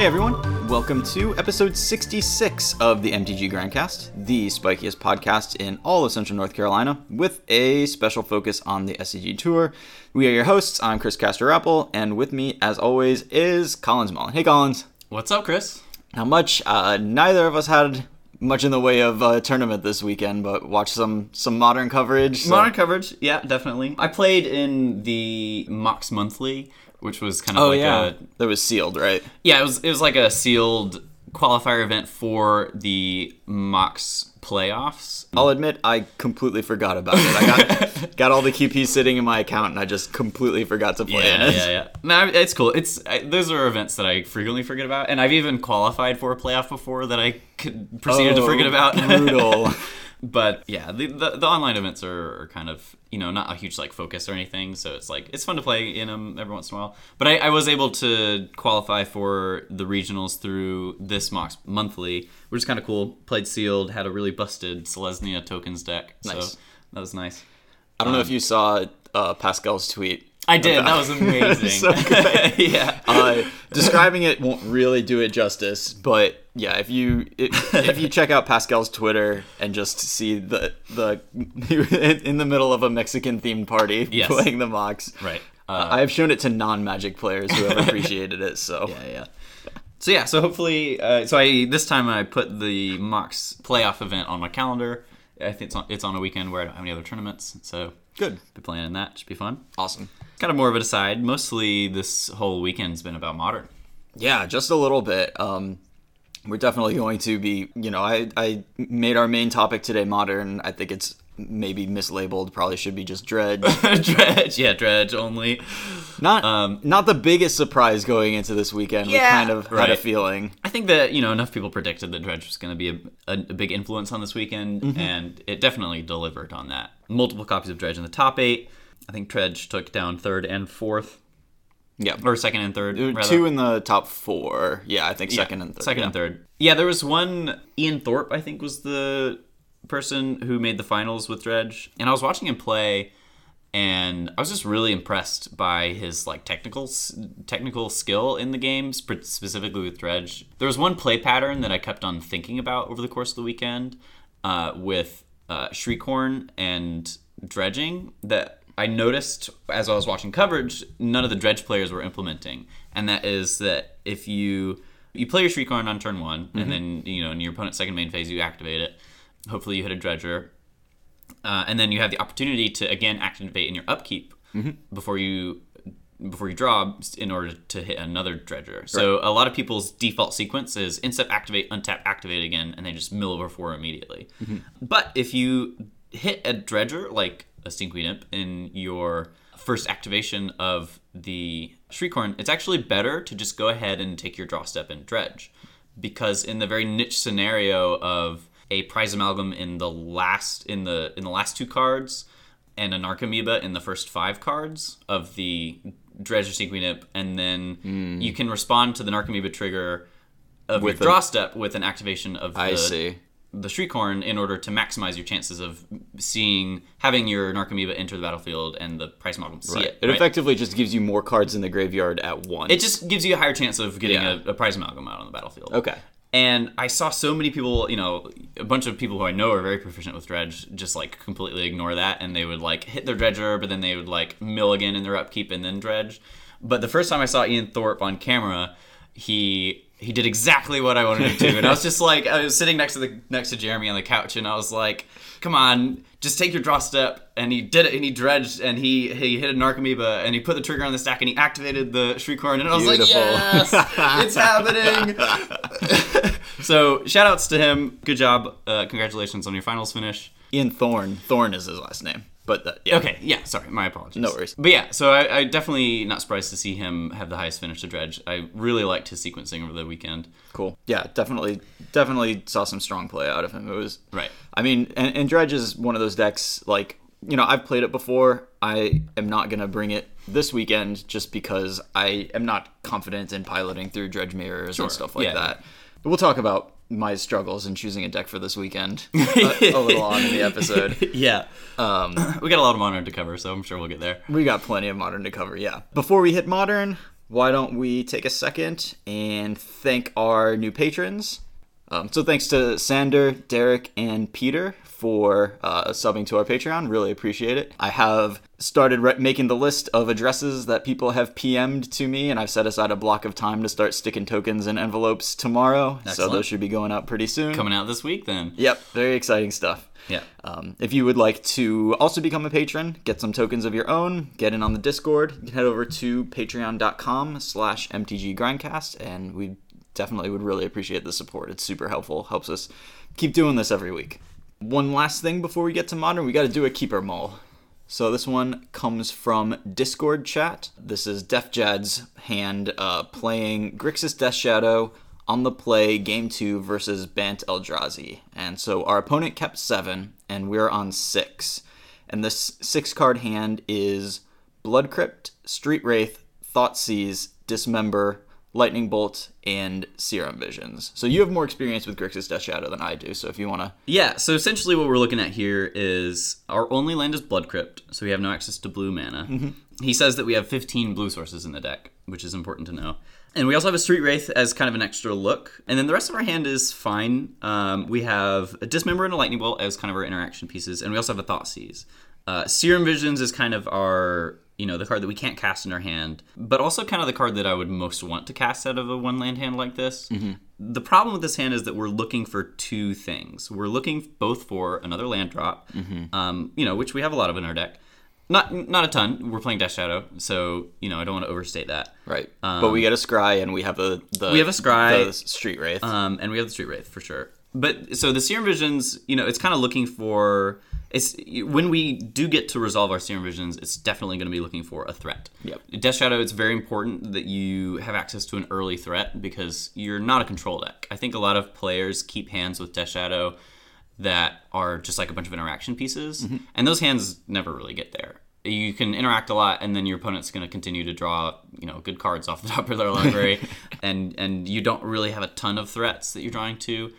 Hey everyone, welcome to episode 66 of the MTG Grindcast, the spikiest podcast in all of Central North Carolina, with a special focus on the SCG Tour. We are your hosts. I'm Chris Castor Apple, and with me, as always, is Collins Mullen. Hey Collins. What's up, Chris? How much? Uh, neither of us had much in the way of uh, tournament this weekend, but watched some some modern coverage. so- Modern coverage, yeah, definitely. I played in the Mox Monthly, which was kind of Oh like yeah, a that was sealed, right? yeah, it was it was like a sealed qualifier event for the Mox playoffs. I'll admit I completely forgot about it. I got got all the QPs sitting in my account, and I just completely forgot to play Yeah, it. yeah, yeah. No, it's cool. It's I, those are events that I frequently forget about, and I've even qualified for a playoff before that I could, proceeded to Oh, forget about. brutal. But yeah, the, the the online events are, are kind of you know not a huge like focus or anything, so it's like it's fun to play in them every once in a while. But I, I was able to qualify for the regionals through this Mox monthly, which is kind of cool. Played sealed, had a really busted Selesnya tokens deck, Nice. so that was nice. I don't know if you saw uh, Pascal's tweet. I did. That was amazing. So yeah. Uh, describing it won't really do it justice, but yeah, if you if, if you check out Pascal's Twitter and just see the the in the middle of a Mexican themed party Yes. playing the Mox, Right. Uh, I have shown it to non-Magic players who have appreciated it. So Yeah, yeah. So yeah, so hopefully, uh, so I this time I put the Mox playoff event on my calendar. I think it's on, it's on a weekend where I don't have any other tournaments, so good, be playing in that. Should be fun. awesome. Kind of more of an aside. Mostly this whole weekend's been about modern. Yeah, just a little bit. Um, we're definitely going to be, you know, I, I made our main topic today modern. I think it's maybe mislabeled. Probably should be just dredge. dredge, yeah, dredge only. Not Um, not the biggest surprise going into this weekend. we Yeah, kind of had a feeling. I think that you know enough people predicted that dredge was going to be a, a, a big influence on this weekend, and it definitely delivered on that. Multiple copies of dredge in the top eight. I think dredge took down third and fourth, Yeah, or second and third. rather. two in the top four. Yeah, I think second and third. Second yeah. and third. Yeah, there was one. Ian Thorpe, I think, was the person who made the finals with Dredge, and I was watching him play, and I was just really impressed by his like technical technical skill in the game, specifically with Dredge. There was one play pattern that I kept on thinking about over the course of the weekend uh, with uh, Shriekhorn and dredging that I noticed as I was watching coverage, none of the dredge players were implementing, and that is that if you you play your Shriekhorn on turn one, and mm-hmm. then you know in your opponent's second main phase you activate it. Hopefully you hit a dredger, uh, and then you have the opportunity to again activate in your upkeep mm-hmm. before you before you draw in order to hit another dredger. So a lot of people's default sequence is instep activate, untap, activate again, and they just mill over four immediately. Mm-hmm. But if you hit a dredger like a Stinkweed Imp in your first activation of the Shriekhorn, it's actually better to just go ahead and take your draw step and dredge. Because in the very niche scenario of a Prized Amalgam in the last in the in the last two cards and a Narcomoeba in the first five cards of the Dredge or Queen Imp, and then hmm. you can respond to the Narcomoeba trigger of With your draw step with an activation of the I see. The Shriekhorn in order to maximize your chances of seeing having your Narcomoeba enter the battlefield and the Prized Amalgam see it. It right? effectively just gives you more cards in the graveyard at once. It just gives you a higher chance of getting Yeah. a, a Prized Amalgam out on the battlefield. okay. And I saw so many people, you know, a bunch of people who I know are very proficient with dredge, just like completely ignore that, and they would like hit their dredger, but then they would like mill again in their upkeep and then dredge. But the first time I saw Ian Thorpe on camera, he he did exactly what I wanted him to, and I was just like, I was sitting next to the next to Jeremy on the couch, and I was like, "Come on, just take your draw step." And he did it, and he dredged, and he he hit a Narcomoeba, and he put the trigger on the stack, and he activated the Shriekhorn, and I was Beautiful. like, "Yes, it's happening!" so shout outs to him. Good job. Uh, congratulations on your finals finish. Ian Thorne. Thorne is his last name, but that, yeah. Okay, yeah, sorry, my apologies. No worries. But yeah, so I, I definitely not surprised to see him have the highest finish to Dredge. I really liked his sequencing over the weekend. Cool. Yeah, definitely, definitely saw some strong play out of him. It was Right. I mean, and, and Dredge is one of those decks. Like, you know, I've played it before. I am not gonna bring it this weekend just because I am not confident in piloting through Dredge mirrors and stuff like Yeah. that. But we'll talk about my struggles in choosing a deck for this weekend a, a little on in the episode. yeah. Um, we got a lot of modern to cover, so I'm sure we'll get there. We got plenty of modern to cover, yeah. Before we hit modern, why don't we take a second and thank our new patrons? Um, so thanks to Sander, Derek, and Peter for uh, subbing to our Patreon. Really appreciate it. I have started re- making the list of addresses that people have PM'd to me, and I've set aside a block of time to start sticking tokens in envelopes tomorrow. So those should be going out pretty soon. Coming out this week then. Yep, very exciting stuff. Yeah. Um, if you would like to also become a patron, get some tokens of your own, get in on the Discord, you can head over to patreon.com slash mtggrindcast, and we definitely would really appreciate the support. It's super helpful, helps us keep doing this every week. One last thing before we get to modern, we got to do a keeper mull. So this one comes from Discord chat. This is Def Jad's hand uh, playing Grixis Death Shadow on the play game two versus Bant Eldrazi. And so our opponent kept seven, and we're on six. And this six card hand is Blood Crypt, Street Wraith, Thoughtseize, Dismember, Lightning Bolt, and Serum Visions. So you have more experience with Grixis Death Shadow than I do. So if you want to, Yeah, so essentially what we're looking at here is our only land is Blood Crypt, so we have no access to blue mana. He says that we have 15 blue sources in the deck, which is important to know. And we also have a Street Wraith as kind of an extra look. And then the rest of our hand is fine. Um, we have a Dismember and a Lightning Bolt as kind of our interaction pieces, and we also have a Thoughtseize. Uh, Serum Visions is kind of our, you know, the card that we can't cast in our hand, but also kind of the card that I would most want to cast out of a one land hand like this. The problem with this hand is that we're looking for two things. We're looking both for another land drop, um, you know, which we have a lot of in our deck. Not not a ton. We're playing Death Shadow, so you know I don't want to overstate that. right? but we get a Scry, and we have the, the We have a Scry. the Street Wraith. Um, and we have the Street Wraith for sure. But so the Serum Visions, you know, it's kind of looking for. It's when we do get to resolve our Serum Visions, it's definitely going to be looking for a threat. Yep. Death Shadow, it's very important that you have access to an early threat because you're not a control deck. I think a lot of players keep hands with Death Shadow that are just like a bunch of interaction pieces, mm-hmm. and those hands never really get there. You can interact a lot, and then your opponent's going to continue to draw, you know, good cards off the top of their library, and and you don't really have a ton of threats that you're drawing to.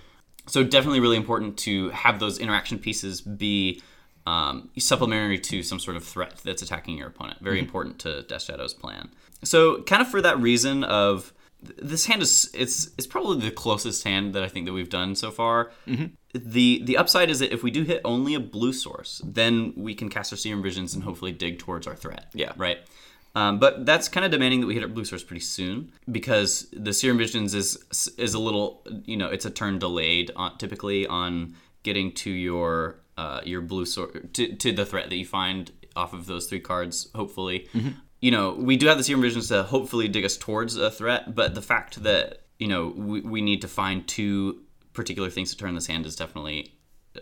So definitely really important to have those interaction pieces be um, supplementary to some sort of threat that's attacking your opponent. Very important to Death Shadow's plan. So kind of for that reason of th- this hand is it's it's probably the closest hand that I think that we've done so far. The the upside is that if we do hit only a blue source, then we can cast our Serum Visions and hopefully dig towards our threat. Yeah. Right. Um, but that's kind of demanding that we hit our blue source pretty soon because the Serum Visions is is a little you know it's a turn delayed on, typically on getting to your uh, your blue source to, to the threat that you find off of those three cards. Hopefully, you know we do have the Serum Visions to hopefully dig us towards a threat, but the fact that you know we, we need to find two particular things to turn this hand is definitely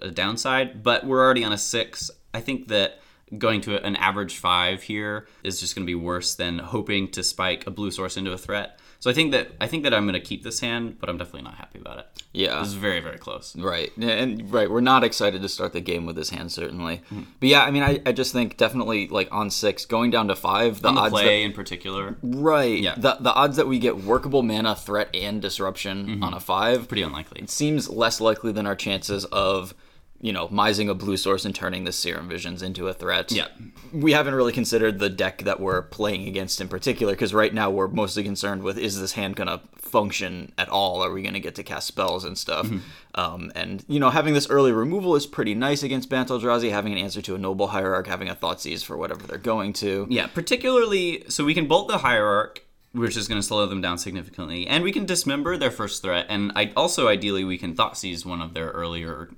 a downside. But we're already on a six. I think that going to an average five here is just going to be worse than hoping to spike a blue source into a threat. So I think that I think that I'm going to keep this hand, but I'm definitely not happy about it. yeah, This is very very close. Right, and right, we're not excited to start the game with this hand certainly, mm-hmm. but yeah, I mean, I, I just think definitely like on six, going down to five, the the odds play in particular, right, Yeah. the the odds that we get workable mana, threat, and disruption mm-hmm. on a five pretty unlikely. It seems less likely than our chances of you know mising a blue source and turning the serum visions into a threat. Yeah. we haven't really considered the deck that we're playing against in particular because right now we're mostly concerned with is this hand gonna function at all? Are we gonna get to cast spells and stuff? Um, and you know, having this early removal is pretty nice against Bant Eldrazi. Having an answer to a noble hierarch, having a Thoughtseize for whatever they're going to. Yeah, particularly so we can bolt the hierarch, which is going to slow them down significantly, and we can dismember their first threat, and I also ideally we can Thoughtseize one of their earlier,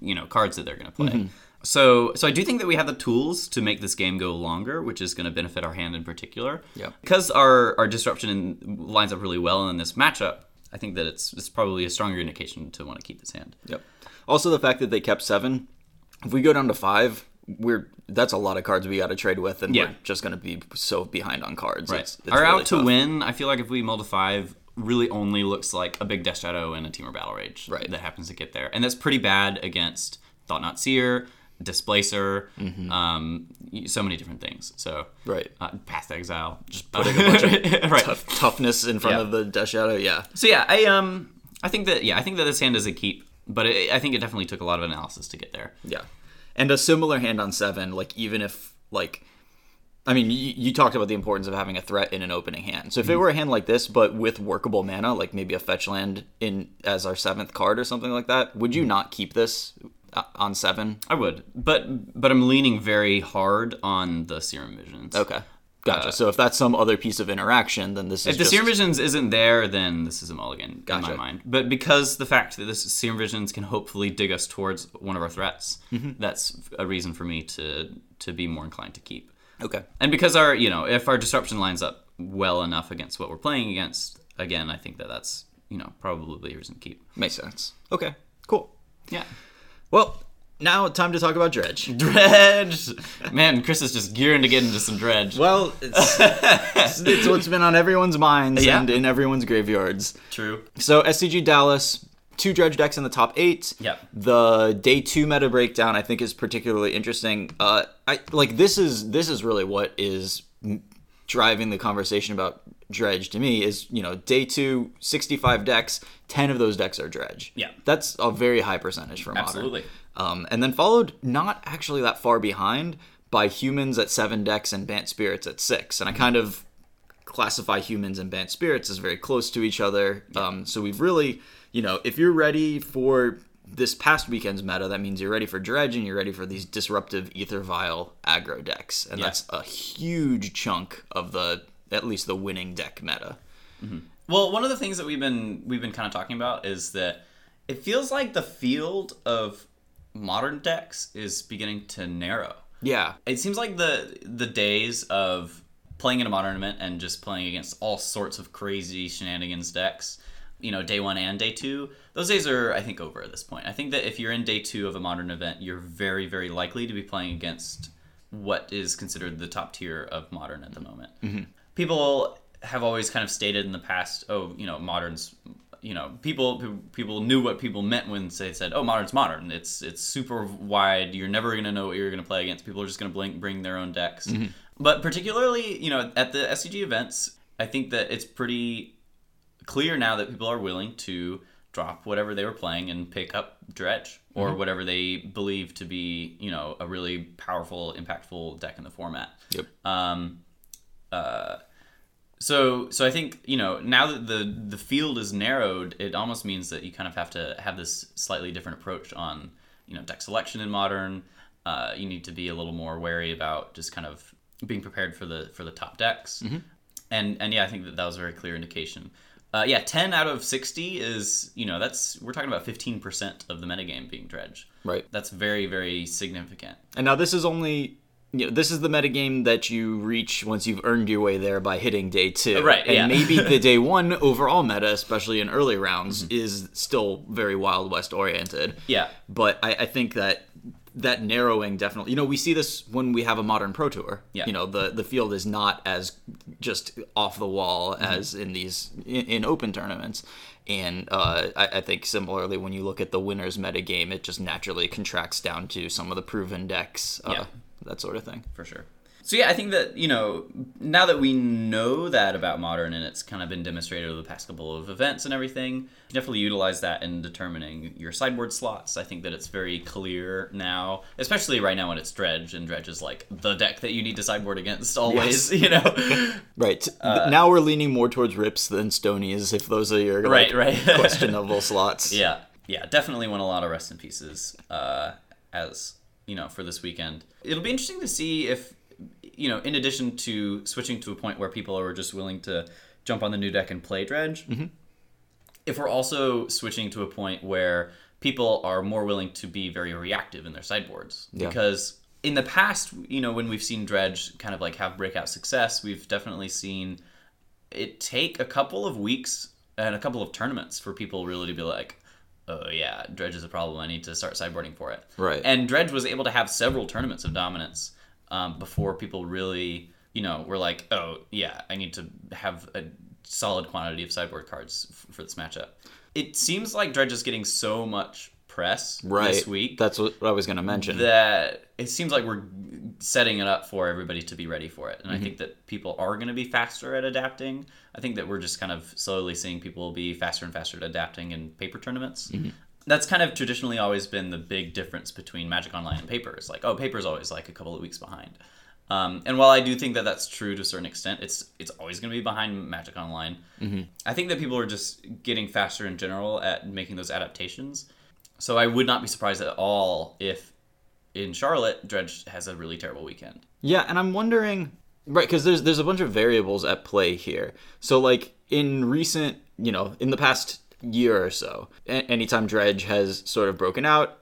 you know, cards that they're going to play. Mm-hmm. So, so I do think that we have the tools to make this game go longer, which is going to benefit our hand in particular. Yeah. Because our our disruption in, lines up really well in this matchup, I think that it's it's probably a stronger indication to want to keep this hand. Yep. Also, the fact that they kept seven. If we go down to five, we're that's a lot of cards we got to trade with, and Yeah. we're just going to be so behind on cards. Right. It's, it's Our really out to win, I feel like if we mull to five, really only looks like a big Death Shadow and a Temur Battle Rage Right. that happens to get there. And that's pretty bad against Thought-Knot Seer, Displacer, um, so many different things. So, Mm-hmm. Right. uh, Path Exile. Just putting a bunch of right. Tough, toughness in front Yeah. of the Death Shadow. Yeah. So, yeah, I um, I think that, yeah, I think that this hand is a keep, but it, I think it definitely took a lot of analysis to get there. Yeah. And a similar hand on seven, like even if like I mean, you, you talked about the importance of having a threat in an opening hand. So if it were a hand like this, but with workable mana, like maybe a fetch land in as our seventh card or something like that, would you not keep this uh, on seven? I would, but but I'm leaning very hard on the Serum Visions. Okay, gotcha. so if that's some other piece of interaction, then this is If the Serum Visions isn't there, then this is a mulligan in Gotcha. my mind. But because the fact that this Serum Visions can hopefully dig us towards one of our threats, Mm-hmm. that's a reason for me to to be more inclined to keep. Okay. And because our, you know, if our disruption lines up well enough against what we're playing against, again, I think that that's, you know, probably a reason to keep. Makes sense. Okay, cool. Yeah. Well, now time to talk about dredge. Dredge! Man, Chris is just gearing to get into some dredge. Well, it's, it's, it's what's been on everyone's minds Yeah. and in everyone's graveyards. True. So SCG Dallas, two dredge decks in the top eight. Yep. The day two meta breakdown I think is particularly interesting. Uh, I like this is this is really what is driving the conversation about dredge to me is you know day two 65 decks 10 of those decks are dredge Yeah. that's a very high percentage for modern Absolutely. um, and then followed not actually that far behind by humans at seven decks and Bant Spirits at six. And I kind of classify humans and Bant Spirits as very close to each other. Um, so we've really, you know, if you're ready for this past weekend's meta, that means you're ready for Dredge and you're ready for these disruptive Aether Vial aggro decks. And Yeah. that's a huge chunk of the, at least the winning deck meta. Well, one of the things that we've been we've been kind of talking about is that it feels like the field of modern decks is beginning to narrow. Yeah. It seems like the the days of playing in a modern event and just playing against all sorts of crazy shenanigans decks, you know, day one and day two, those days are I think over at this point. I think that if you're in day two of a modern event, you're very very likely to be playing against what is considered the top tier of modern at the moment. Mm-hmm. People have always kind of stated in the past, oh, you know, moderns you know, people people knew what people meant when they said, "Oh, modern's modern." It's it's super wide. You're never gonna know what you're gonna play against. People are just gonna blink, bring their own decks. Mm-hmm. But particularly, you know, at the SCG events, I think that it's pretty clear now that people are willing to drop whatever they were playing and pick up dredge or whatever they believe to be, you know, a really powerful, impactful deck in the format. Yep. Um, uh, so so I think you know now that the the field is narrowed, it almost means that you kind of have to have this slightly different approach on you know deck selection in modern. Uh, you need to be a little more wary about just kind of being prepared for the for the top decks. Mm-hmm. And and yeah, I think that that was a very clear indication. Uh, yeah, ten out of sixty is you know that's we're talking about fifteen percent of the metagame being dredge. Right. That's very very significant. And now this is only you know, this is the metagame that you reach once you've earned your way there by hitting day two. Uh, right, And yeah. maybe the day one overall meta, especially in early rounds, mm-hmm. is still very Wild West oriented. Yeah. But I, I think that that narrowing definitely you know, we see this when we have a modern pro tour. Yeah. You know, the the field is not as just off the wall as in these in, in open tournaments. And uh, I, I think similarly, when you look at the winners metagame, it just naturally contracts down to some of the proven decks. Uh, Yeah. that sort of thing. for sure. So yeah, I think that you know now that we know that about modern and it's kind of been demonstrated over the past couple of events and everything, definitely utilize that in determining your sideboard slots. I think that it's very clear now, especially right now when it's dredge and dredge is like the deck that you need to sideboard against always. You know, Right. Th- now we're leaning more towards rips than stonies, if those are your like, Right, right. questionable slots. yeah, yeah, definitely want a lot of rest in pieces uh, as you know for this weekend. It'll be interesting to see if you know, in addition to switching to a point where people are just willing to jump on the new deck and play dredge, mm-hmm. if we're also switching to a point where people are more willing to be very reactive in their sideboards Yeah. because in the past you know when we've seen dredge kind of like have breakout success we've definitely seen it take a couple of weeks and a couple of tournaments for people really to be like oh yeah dredge is a problem i need to start sideboarding for it Right. and dredge was able to have several tournaments of dominance um, before people really you know were like oh yeah i need to have a solid quantity of sideboard cards f- for this matchup it seems like dredge is getting so much press Right. this week That's what I was going to mention. that it seems like we're setting it up for everybody to be ready for it. And I think that people are going to be faster at adapting. I think that we're just kind of slowly seeing people be faster and faster at adapting in paper tournaments. That's kind of traditionally always been the big difference between Magic Online and paper. It's like, oh, paper's always like a couple of weeks behind. Um, and while I do think that that's true to a certain extent, it's it's always going to be behind Magic Online. Mm-hmm. I think that people are just getting faster in general at making those adaptations. So I would not be surprised at all if in Charlotte Dredge has a really terrible weekend. Yeah, and I'm wondering, right? Because there's there's a bunch of variables at play here. So like in recent, you know, in the past year or so, a- anytime Dredge has sort of broken out,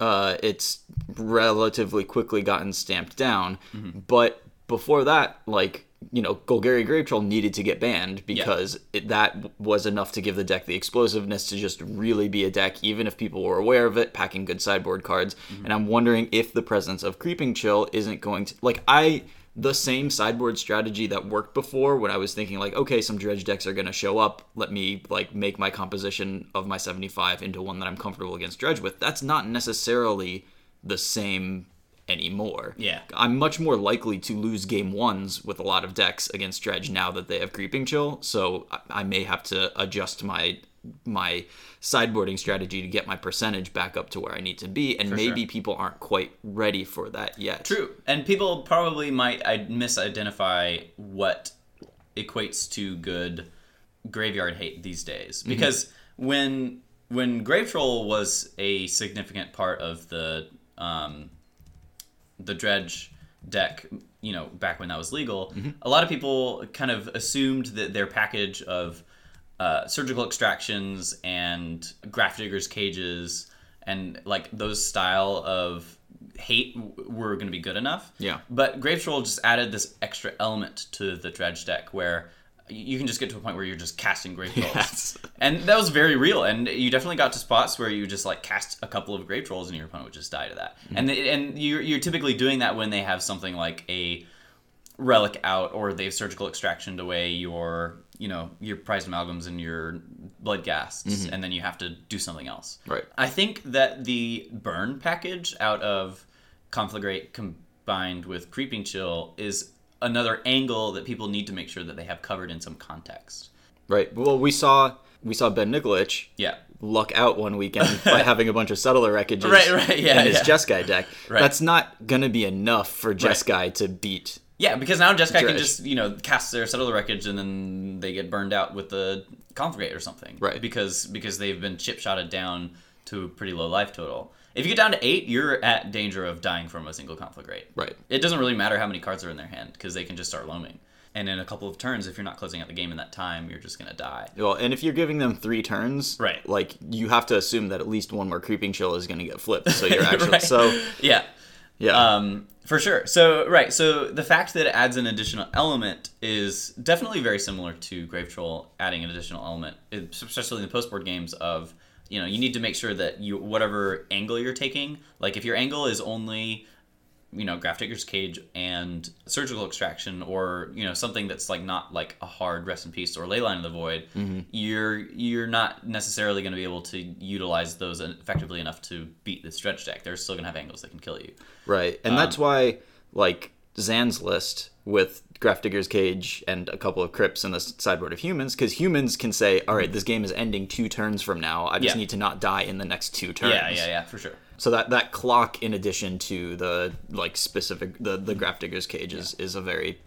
uh, it's relatively quickly gotten stamped down. But before that, like you know, Golgari Grave Troll needed to get banned because it, that was enough to give the deck the explosiveness to just really be a deck, even if people were aware of it, packing good sideboard cards. And I'm wondering if the presence of Creeping Chill isn't going to like I the same sideboard strategy that worked before when I was thinking like, okay, some dredge decks are gonna show up. Let me like make my composition of my 75 into one that I'm comfortable against dredge with. That's not necessarily the same anymore. Yeah. I'm much more likely to lose game ones with a lot of decks against dredge now that they have creeping chill. So I, may have to adjust my my sideboarding strategy to get my percentage back up to where I need to be, and maybe sure. people aren't quite ready for that yet. True, and people probably might I misidentify what equates to good graveyard hate these days because when when Grave Troll was a significant part of the um, the dredge deck, you know, back when that was legal, a lot of people kind of assumed that their package of uh, surgical extractions and Grafdigger's cages and like those style of hate were going to be good enough. Yeah. But Grave Troll just added this extra element to the dredge deck where you can just get to a point where you're just casting Grave Trolls. Yes. And that was very real, and you definitely got to spots where you just like cast a couple of grave trolls, and your opponent would just die to that. Mm-hmm. And they, and you're you're typically doing that when they have something like a relic out, or they've surgical extractioned away your you know your prized amalgams and your Bloodghasts, mm-hmm. and then you have to do something else. Right. I think that the burn package out of Conflagrate combined with Creeping Chill is another angle that people need to make sure that they have covered in some context. Right. Well, we saw we saw Ben Nikolich Yeah. luck out one weekend by having a bunch of settler wreckages Right, right, yeah, in his yeah. Jeskai deck. Right. That's not gonna be enough for Jeskai to beat. Yeah, because now Jeskai can just, you know, cast their settler wreckage and then they get burned out with the conflagrate or something. Right. Because because they've been chip shotted down to a pretty low life total. If you get down to eight, you're at danger of dying from a single conflagrate. Right. It doesn't really matter how many cards are in their hand because they can just start loaming. And in a couple of turns, if you're not closing out the game in that time, you're just gonna die. Well, and if you're giving them three turns, Right. like you have to assume that at least one more creeping chill is gonna get flipped. So you're actually Right. so Yeah. yeah. Um, for sure. So right. So the fact that it adds an additional element is definitely very similar to Grave Troll adding an additional element, especially in the post board games. Of you know, you need to make sure that you whatever angle you're taking, like if your angle is only you know Grafdigger's cage and surgical extraction or you know something that's like not like a hard rest in peace or leyline of the void you're you're not necessarily going to be able to utilize those effectively enough to beat the stretch deck they're still going to have angles that can kill you Right. And Um, that's why, like, Zan's list with Grafdigger's Cage and a couple of Crypts in the sideboard of humans, because humans can say, all right, this game is ending two turns from now. I just Yeah. need to not die in the next two turns. Yeah, yeah, yeah, for sure. So that, that clock, in addition to the, like, specific, the, the Grafdigger's Cage is, is a very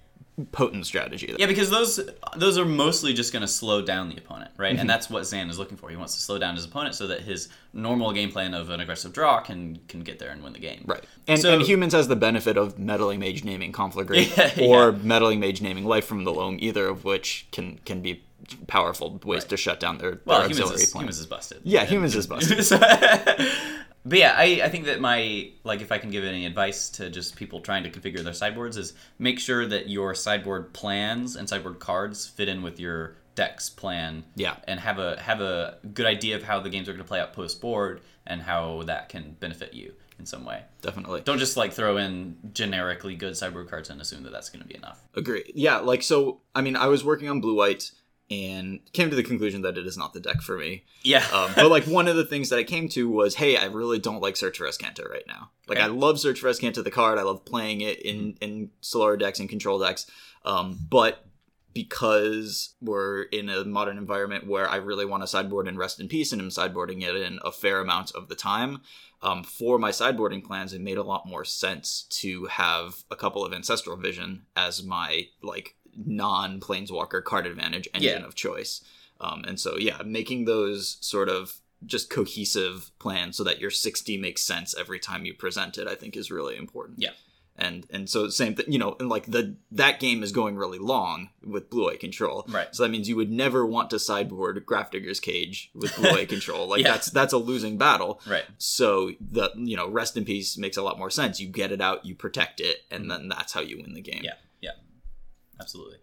potent strategy. Yeah, because those those are mostly just going to slow down the opponent, right? And mm-hmm. that's what Zan is looking for. He wants to slow down his opponent so that his normal game plan of an aggressive draw can can get there and win the game. Right. And, So- and humans has the benefit of meddling mage naming conflagrate Yeah, or yeah. meddling mage naming life from the loam, either of which can can be powerful ways to shut down their, Well, their humans is, humans is busted. Yeah, humans is busted. So- but yeah, I, I think that my like if I can give any advice to just people trying to configure their sideboards is make sure that your sideboard plans and sideboard cards fit in with your deck's plan. Yeah. And have a have a good idea of how the games are going to play out post board and how that can benefit you in some way. Definitely. Don't just like throw in generically good sideboard cards and assume that that's going to be enough. Agree. Yeah, like so I mean I was working on blue white and came to the conclusion that it is not the deck for me. Yeah. Um, but like one of the things that I came to was, hey, I really don't like Search for Azcanta right now. Like Okay. I love Search for Azcanta the card. I love playing it in in Solar decks and control decks. Um, but because we're in a modern environment where I really want to sideboard and rest in peace and I'm sideboarding it in a fair amount of the time. Um, for my sideboarding plans, it made a lot more sense to have a couple of Ancestral Vision as my like non Planeswalker card advantage engine Yeah. of choice. Um, and so, yeah, making those sort of just cohesive plans so that your 60 makes sense every time you present it, I think is really important. Yeah. And and so same thing, you know, and like the that game is going really long with Blue Eye Control. Right. So that means you would never want to sideboard Grafdigger's Cage with Blue Eye Control. Like Yeah. that's that's a losing battle. Right. So the you know, rest in peace makes a lot more sense. You get it out, you protect it, and then that's how you win the game. Yeah. Absolutely.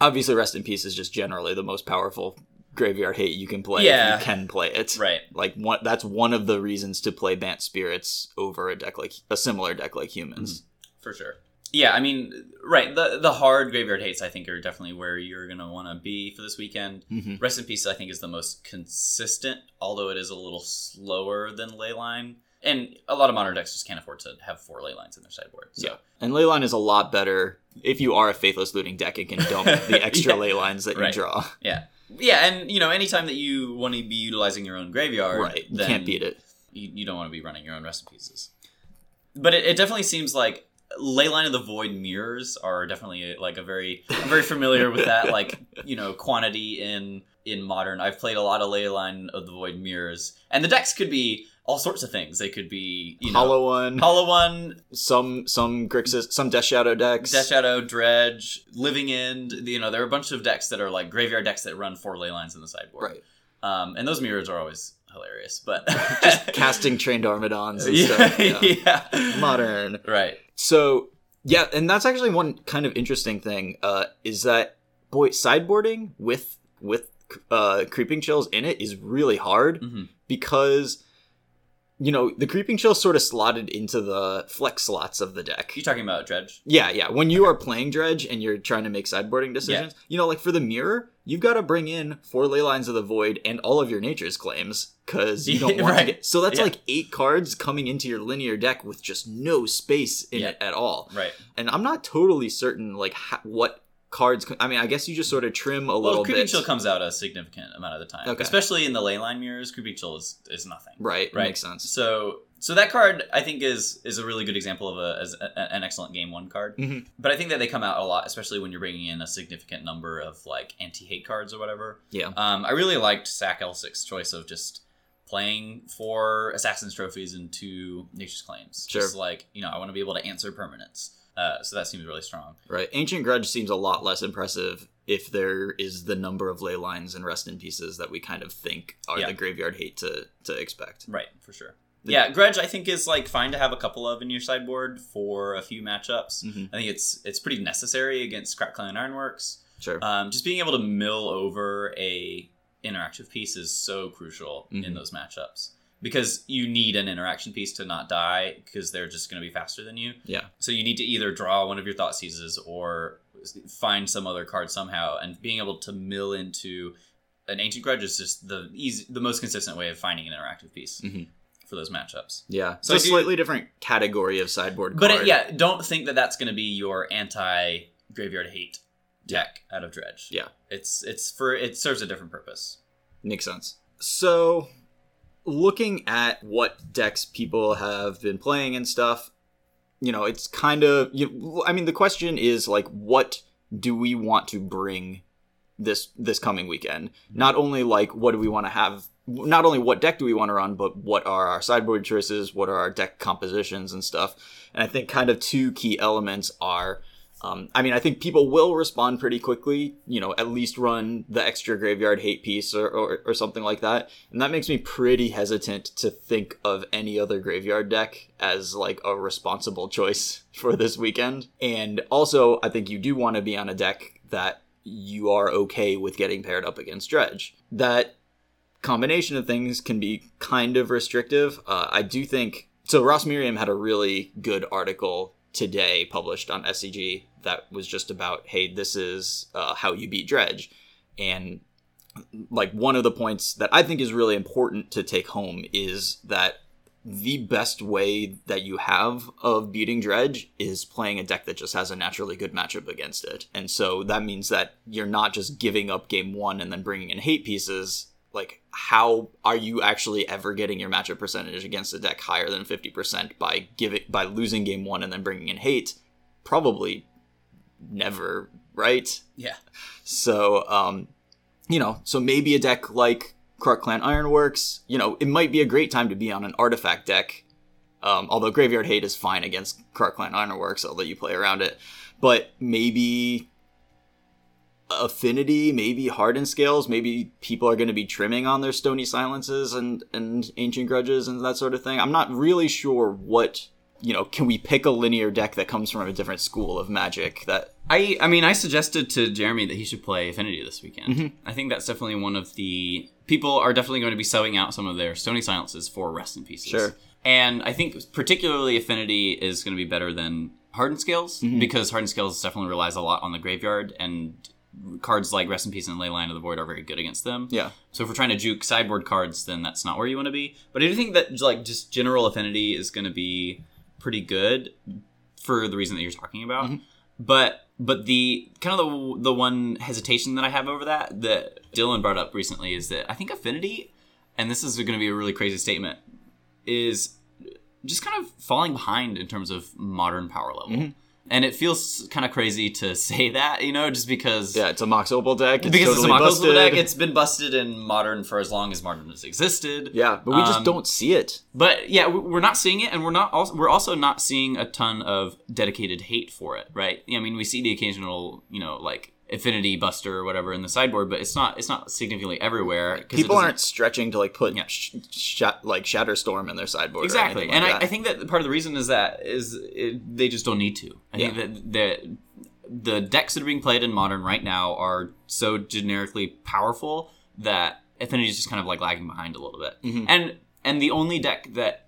Obviously, rest in peace is just generally the most powerful graveyard hate you can play Yeah. if you can play it. Right. Like one that's one of the reasons to play Bant Spirits over a deck like a similar deck like humans. For sure. Yeah, I mean, right. The the hard graveyard hates, I think, are definitely where you're gonna want to be for this weekend. Mhm. Rest in Peace, I think, is the most consistent, although it is a little slower than Leyline. And a lot of modern decks just can't afford to have four ley lines in their sideboard. So Yeah. And Leyline is a lot better if you are a faithless looting deck. It can dump the extra Yeah. ley lines that Right. you draw. yeah, yeah, and you know, anytime that you want to be utilizing your own graveyard, Right. You can't beat it. You, you don't want to be running your own rest in pieces. But it, it definitely seems like Leyline of the Void mirrors are definitely like a very I'm very familiar with that like you know quantity in in modern. I've played a lot of Leyline of the Void mirrors, and the decks could be all sorts of things. They could be you know Hollow one, Hollow One, some some Grixis, some Death Shadow decks. Death Shadow, Dredge, Living End. You know, there are a bunch of decks that are like graveyard decks that run four ley lines in the sideboard. Right. Um, and those mirrors are always hilarious, but just Casting trained Armodons and yeah, stuff. Yeah. yeah. Modern. right. So yeah, and that's actually one kind of interesting thing uh, is that boy sideboarding with with uh, creeping chills in it is really hard Mhm. because you know the creeping chill sort of slotted into the flex slots of the deck. You talking about Dredge? Yeah, yeah. When you are playing dredge and you're trying to make sideboarding decisions, yeah. you know, like for the mirror, you've got to bring in four ley lines of the void and all of your nature's claims because you don't want Right. to get. So that's Yeah. like eight cards coming into your linear deck with just no space in Yeah. it at all. Right. And I'm not totally certain like ha- what cards. I mean, I guess you just sort of trim a Well, little Creeping bit. Chill comes out a significant amount of the time, Okay. especially in the leyline mirrors. Creeping Chill is, is nothing. right, Right. makes sense. So so that card I think is is a really good example of a as a, an excellent game one card. Mhm. But I think that they come out a lot, especially when you're bringing in a significant number of like anti hate cards or whatever. Yeah. Um, I really liked Sack L6's choice of just playing for Assassin's Trophies and two Nature's Claims. Sure. Just like, you know, I want to be able to answer permanents. Uh, so that seems really strong. Right. Ancient Grudge seems a lot less impressive if there is the number of ley lines and rest in pieces that we kind of think are Yeah. the graveyard hate to to expect. Right, for sure. The- yeah, Grudge I think is like fine to have a couple of in your sideboard for a few matchups. Mhm. I think it's it's pretty necessary against Krark Clan Ironworks. Sure. Um, just being able to mill over a interactive piece is so crucial in Mhm. those matchups because you need an interaction piece to not die because they're just going to be faster than you. yeah. So you need to either draw one of your Thoughtseizes or find some other card somehow, and being able to mill into an ancient grudge is just the easy, the most consistent way of finding an interactive piece Mhm. for those matchups. Yeah. So it's a slightly different category of sideboard But card. it, yeah, don't think that that's going to be your anti graveyard hate deck out of dredge. Yeah. it's it's for it serves a different purpose. Makes sense. So, looking at what decks people have been playing and stuff, you know, it's kind of. You, I mean, the question is like, what do we want to bring this this coming weekend? Not mm-hmm. only like, what do we want to have? Not only what deck do we want to run, but what are our sideboard choices? What are our deck compositions and stuff? And I think kind of two key elements are. Um, I mean, I think people will respond pretty quickly. You know, at least run the extra graveyard hate piece or, or, or something like that. And that makes me pretty hesitant to think of any other graveyard deck as like a responsible choice for this weekend. And also, I think you do want to be on a deck that you are okay with getting paired up against Dredge. That combination of things can be kind of restrictive. Uh, I do think so. Ross Merriam had a really good article today published on SCG that was just about hey, this is uh, how you beat Dredge, and like one of the points that I think is really important to take home is that the best way that you have of beating Dredge is playing a deck that just has a naturally good matchup against it. And so that means that you're not just giving up game one and then bringing in hate pieces. Like, how are you actually ever getting your matchup percentage against a deck higher than 50% by giving by losing game one and then bringing in hate? Probably never, right? Yeah. So, um, you know, so maybe a deck like Krark Clan Ironworks, you know, it might be a great time to be on an artifact deck. Um, although Graveyard Hate is fine against Krark Clan Ironworks, I'll you play around it. But maybe Affinity, maybe Hardened Scales, maybe people are going to be trimming on their Stony Silences and, and Ancient Grudges and that sort of thing. I'm not really sure what, you know, can we pick a linear deck that comes from a different school of magic that I I mean I suggested to Jeremy that he should play Affinity this weekend. Mm-hmm. I think that's definitely one of the people are definitely going to be subbing out some of their Stony Silences for Rest in Pieces. Sure. And I think particularly Affinity is going to be better than Hardened Scales mm-hmm. because Hardened Scales definitely relies a lot on the graveyard and cards like Rest in Peace and Leyline of the Void are very good against them. Yeah. So if we're trying to juke sideboard cards, then that's not where you want to be. But I do think that like just general affinity is going to be pretty good for the reason that you're talking about. Mm-hmm. But but the kind of the the one hesitation that I have over that that Dylan brought up recently is that I think affinity, and this is going to be a really crazy statement, is just kind of falling behind in terms of modern power level. Mm-hmm. And it feels kind of crazy to say that, you know, just because Yeah, it's a Mox Opal deck. It's because totally it's a Mock busted. Opal deck. It's been busted in modern for as long as modern has existed. yeah, but we just Um, don't see it. But yeah, we're not seeing it, and we're not. Also, we're also not seeing a ton of dedicated hate for it, right? I mean, we see the occasional, you know, like Affinity Buster or whatever in the sideboard, but it's not. It's not significantly everywhere. People aren't stretching to like put Yeah. sh- sh- like Shatterstorm in their sideboard. exactly, anything and I. I think that part of the reason is that is it, they just don't need to. I think that the the decks that are being played in modern right now are so generically powerful that Affinity is just kind of like lagging behind a little bit. Mm-hmm. And and the only deck that,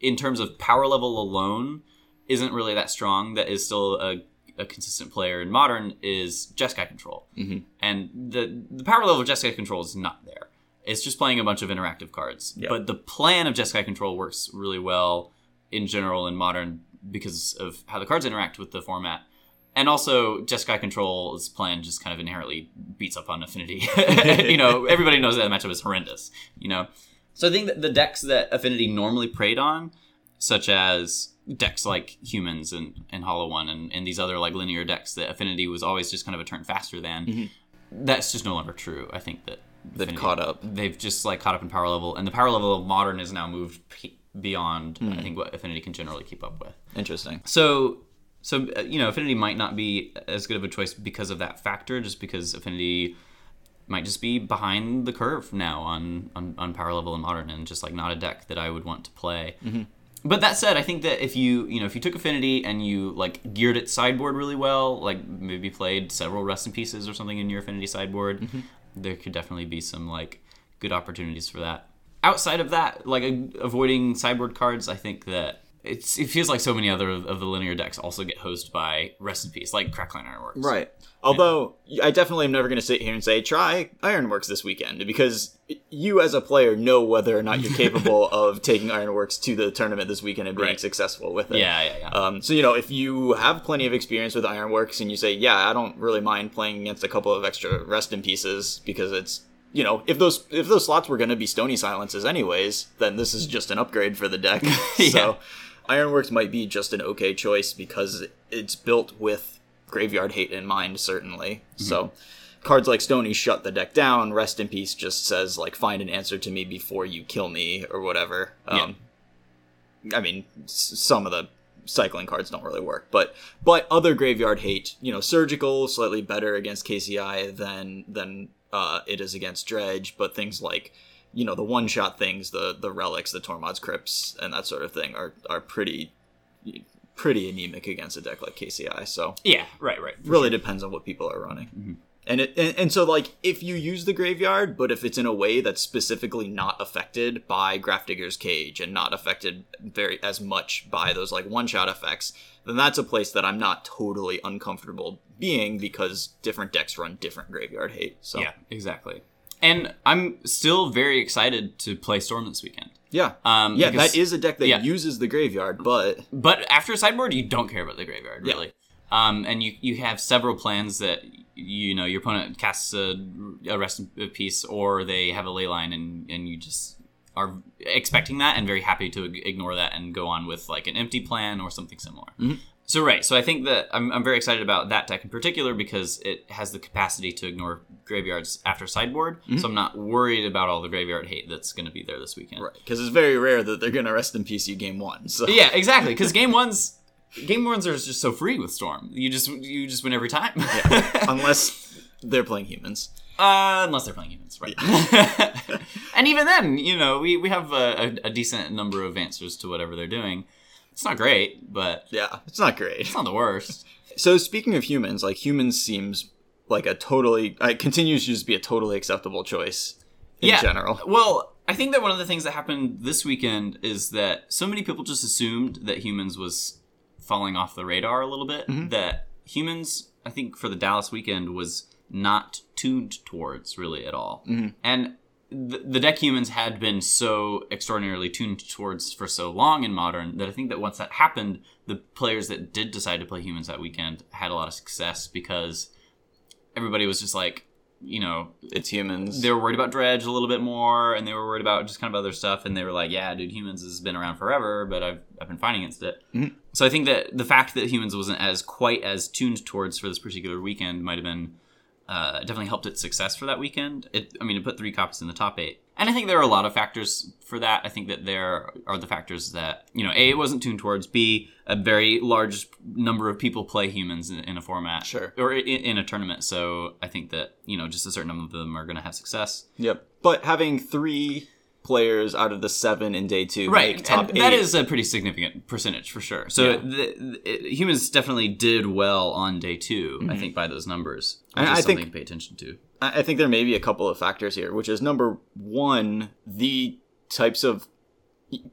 in terms of power level alone, isn't really that strong that is still a, a consistent player in modern is Jeskai Control. Mm-hmm. And the the power level of Jeskai Control is not there. It's just playing a bunch of interactive cards. But the plan of Jeskai Control works really well in general in modern because of how the cards interact with the format. And also, Jeskai Control's plan just kind of inherently beats up on Affinity. you know, everybody knows that the matchup is horrendous. You know, so I think that the decks that Affinity normally preyed on, such as decks like Humans and, and Hollow One and, and these other like linear decks that Affinity was always just kind of a turn faster than, that's just no longer true. I think that They've Affinity- caught up. They've just like caught up in power level, and the power level of Modern is now moved beyond. Hmm. I think what Affinity can generally keep up with. Interesting. So, so uh, you know, Affinity might not be as good of a choice because of that factor, just because Affinity might just be behind the curve now on on, on power level and modern, and just like not a deck that I would want to play. But that said, I think that if you you know if you took Affinity and you like geared its sideboard really well, like maybe played several Rest in Pieces or something in your Affinity sideboard, mm-hmm. there could definitely be some like good opportunities for that. Outside of that, like a, avoiding sideboard cards, I think that it's it feels like so many other of, of the linear decks also get hosed by Rest in Peace, like Krark Clan Ironworks. Right. Although I definitely am never going to sit here and say try Ironworks this weekend because you as a player know whether or not you're capable of taking Ironworks to the tournament this weekend and being Right. successful with it. Yeah, yeah, yeah. Um, so you know, if you have plenty of experience with Ironworks and you say, "Yeah, I don't really mind playing against a couple of extra rest in pieces because it's you know, if those if those slots were going to be Stony Silences anyways, then this is just an upgrade for the deck. So Ironworks might be just an okay choice because it's built with graveyard hate in mind, certainly. So cards like Stony shut the deck down. Rest in peace just says like find an answer to me before you kill me or whatever. Um, I mean, s- some of the cycling cards don't really work, but but other graveyard hate, you know, surgical slightly better against KCI than than uh, it is against Dredge, but things like you know the one shot things, the the relics, the Tormod's crypts, and that sort of thing are are pretty pretty anemic against a deck like KCI. So yeah, right, right. really depends on what people are running. Mm-hmm. And it and, and so like if you use the graveyard, but if it's in a way that's specifically not affected by Grafdigger's Cage and not affected very as much by those like one shot effects, then that's a place that I'm not totally uncomfortable being because different decks run different graveyard hate. So Yeah, exactly. And I'm still very excited to play Storm this weekend. Yeah. Um, yeah, because- that is a deck that yeah. uses the graveyard, but But after sideboard, you don't care about the graveyard really. Um, and you you have several plans that you know your opponent casts a, a rest peace, or they have a ley line, and and you just are expecting that and very happy to ignore that and go on with like an empty plan or something similar. So right, so I think that I'm, I'm very excited about that deck in particular because it has the capacity to ignore graveyards after sideboard. So I'm not worried about all the graveyard hate that's going to be there this weekend. Right, because it's very rare that they're gonna rest in peace you game one. So Yeah, exactly. Because game ones, game ones are just so free with Storm. You just you just win every time. unless they're playing humans. uh, unless they're playing humans, right? and even then, you know, we we have a, a, a decent number of answers to whatever they're doing. It's not great, but Yeah, it's not great. it's not the worst. So speaking of humans, like humans seems like a totally it continues to just be a totally acceptable choice in yeah. general. Well, I think that one of the things that happened this weekend is that so many people just assumed that humans was falling off the radar a little bit. Mm-hmm. That humans, I think, for the Dallas weekend was not tuned towards really at all. Mm-hmm. And the, the deck humans had been so extraordinarily tuned towards for so long in modern that I think that once that happened, the players that did decide to play humans that weekend had a lot of success because everybody was just like, you know, It's humans. they were worried about dredge a little bit more and they were worried about just kind of other stuff and they were like yeah dude humans has been around forever but i've, I've been fighting against it mm-hmm. so i think that the fact that humans wasn't as quite as tuned towards for this particular weekend might have been uh, definitely helped its success for that weekend. It i mean it put three copies in the top eight. And i think there are a lot of factors for that. I think that there are the factors that you know a it wasn't tuned towards b a very large number of people play humans in, in a format Sure. or in, in a tournament. So i think that you know just a certain number of them are going to have success. Yep. But having three players out of the seven in day two make top and eight. that is a pretty significant percentage for sure. So Yeah. the, the, humans definitely did well on day 2 I think, by those numbers. Which Mm-hmm. And is I something think- to pay attention to. I I think there may be a couple of factors here, which is number one, the types of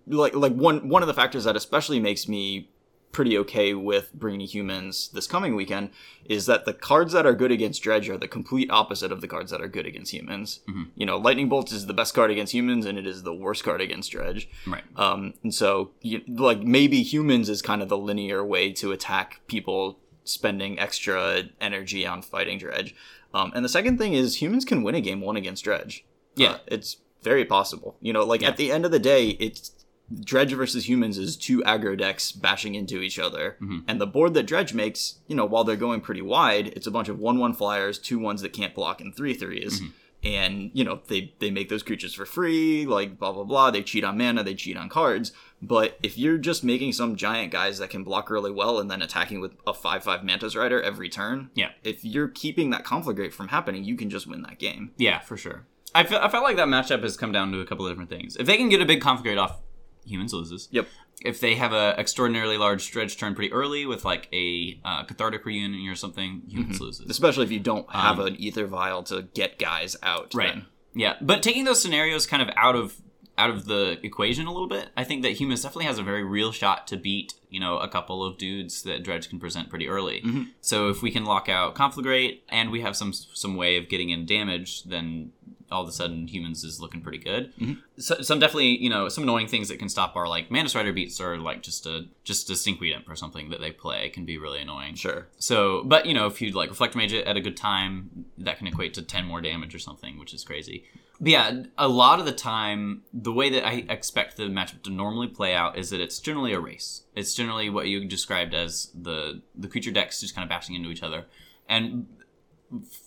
like like one one of the factors that especially makes me pretty okay with bringing humans this coming weekend is that the cards that are good against dredge are the complete opposite of the cards that are good against humans. You know, lightning bolt is the best card against humans, and it is the worst card against dredge. Right. Um, and so, you, like, maybe humans is kind of the linear way to attack people spending extra energy on fighting Dredge. Um, and the second thing is humans can win a game one against Dredge. Yeah. Uh, it's very possible. You know, like Yeah. at the end of the day, it's Dredge versus humans is two aggro decks bashing into each other. Mm-hmm. And the board that Dredge makes, you know, while they're going pretty wide, it's a bunch of one one flyers, two ones that can't block, and three threes. Mm-hmm. And you know they they make those creatures for free, like blah blah blah. They cheat on mana, they cheat on cards. But if you're just making some giant guys that can block really well and then attacking with a five five Mantis Rider every turn, Yeah. if you're keeping that conflagrate from happening, you can just win that game. Yeah, for sure. I feel, I felt like that matchup has come down to a couple of different things. If they can get a big conflagrate off, humans loses. Yep. If they have a extraordinarily large stretch turn pretty early with like a uh, cathartic reunion or something, humans loses. Especially if you don't have an Aether Vial to get guys out. Um, Right. then. Yeah, but taking those scenarios kind of out of out of the equation a little bit, I think that humans definitely has a very real shot to beat, you know, a couple of dudes that Dredge can present pretty early. Mm-hmm. So if we can lock out Conflagrate and we have some some way of getting in damage, then all of a sudden humans is looking pretty good. Mm-hmm. So, some definitely, you know, some annoying things that can stop our like Mantis Rider beats or like just a just a Stinkweed Imp or something that they play can be really annoying. Sure. So, but you know, if you like Reflector Mage it at a good time, that can equate to ten more damage or something, which is crazy. But yeah, a lot of the time, the way that I expect the matchup to normally play out is that it's generally a race. It's generally what you described as the the creature decks just kind of bashing into each other. And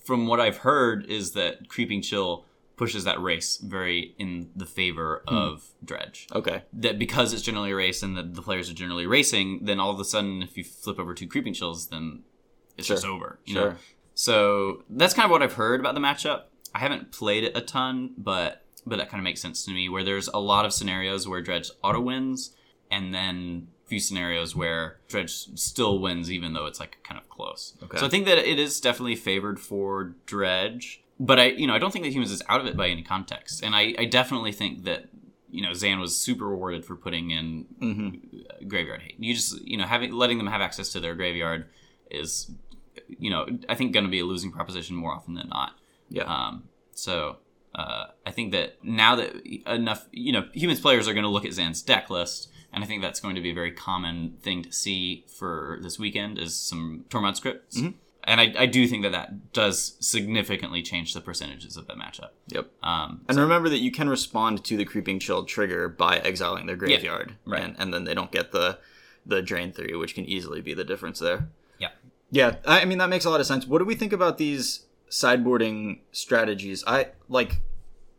from what I've heard, is that creeping chill pushes that race very in the favor hmm. of dredge Okay. that because it's generally a race and that the players are generally racing, then all of a sudden, if you flip over two creeping chills, then it's Sure. just over. You Sure. know? So that's kind of what I've heard about the matchup. I haven't played it a ton, but but that kind of makes sense to me. Where there's a lot of scenarios where Dredge auto wins, and then a few scenarios where Dredge still wins, even though it's like kind of close. Okay. So I think that it is definitely favored for Dredge, but I you know I don't think that humans is out of it by any context, and I, I definitely think that you know Zan was super rewarded for putting in Mm-hmm. graveyard hate. You just you know having letting them have access to their graveyard is you know I think going to be a losing proposition more often than not. Yeah. Um, so uh, I think that now that enough, you know, humans players are going to look at Zan's deck list, and I think that's going to be a very common thing to see for this weekend is some Tormod's Crypts. And I, I do think that that does significantly change the percentages of that matchup. Yep. Um, And remember that you can respond to the creeping chill trigger by exiling their graveyard, right. And, and then they don't get the the drain three, which can easily be the difference there. yeah. Yeah, I I mean that makes a lot of sense. What do we think about these sideboarding strategies? I like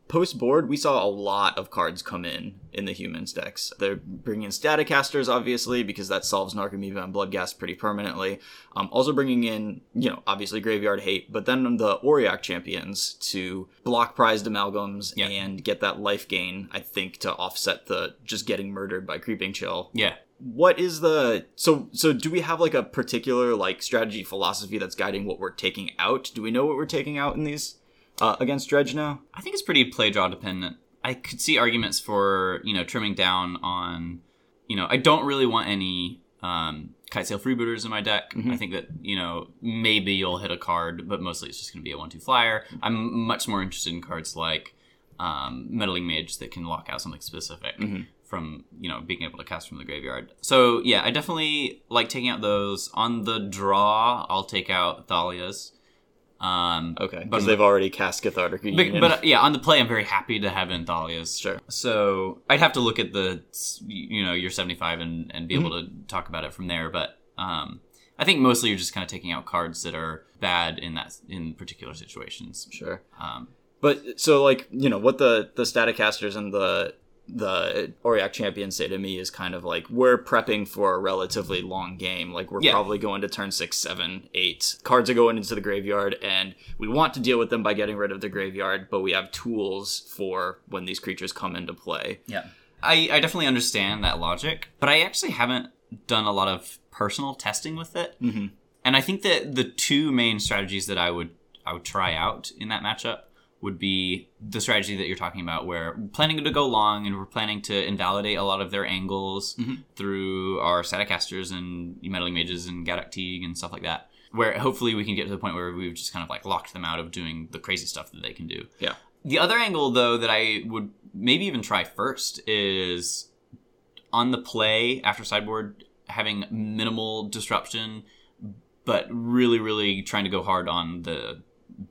post board. We saw a lot of cards come in in the humans decks. They're bringing in Staticasters, obviously, because that solves Narcomoeba and Bloodghast pretty permanently. Um, also bringing in, you know, obviously Graveyard Hate, but then the Auriok champions to block prized amalgams Yeah. and get that life gain. I think to offset the just getting murdered by Creeping Chill Yeah. What is the so so do we have like a particular like strategy philosophy that's guiding what we're taking out do we know what we're taking out in these uh, against dredge now I think it's pretty play draw dependent. I could see arguments for you know trimming down on, you know, I don't really want any um, Kitesail Freebooters in my deck. I think that you know maybe you'll hit a card, but mostly it's just going to be a one-two flyer. I'm much more interested in cards like um, meddling mage that can lock out something specific from you know being able to cast from the graveyard. So yeah, I definitely like taking out those. On the draw, I'll take out Thalia's. Um, okay because they've already cast cathartic but, but uh, yeah, on the play, I'm very happy to have Anthalia's. Sure. So I'd have to look at the you know your 75 and and be able to talk about it from there. But um, I think mostly you're just kind of taking out cards that are bad in that in particular situations. sure Um, but so like you know what the the Staticasters and the the Auriok champions say to me is kind of like we're prepping for a relatively long game. Like we're Yeah. probably going to turn six, seven, eight. Cards are going into the graveyard, and we want to deal with them by getting rid of the graveyard, but we have tools for when these creatures come into play. Yeah. I, I definitely understand that logic, but I actually haven't done a lot of personal testing with it. Mm-hmm. And I think that the two main strategies that I would I would try out in that matchup would be the strategy that you're talking about, where we're planning to go long and we're planning to invalidate a lot of their angles mm-hmm. through our Staticasters and meddling mages and Gaddock Teeg and stuff like that. Where hopefully we can get to the point where we've just kind of like locked them out of doing the crazy stuff that they can do. Yeah. The other angle, though, that I would maybe even try first is on the play after sideboard having minimal disruption, but really, really trying to go hard on the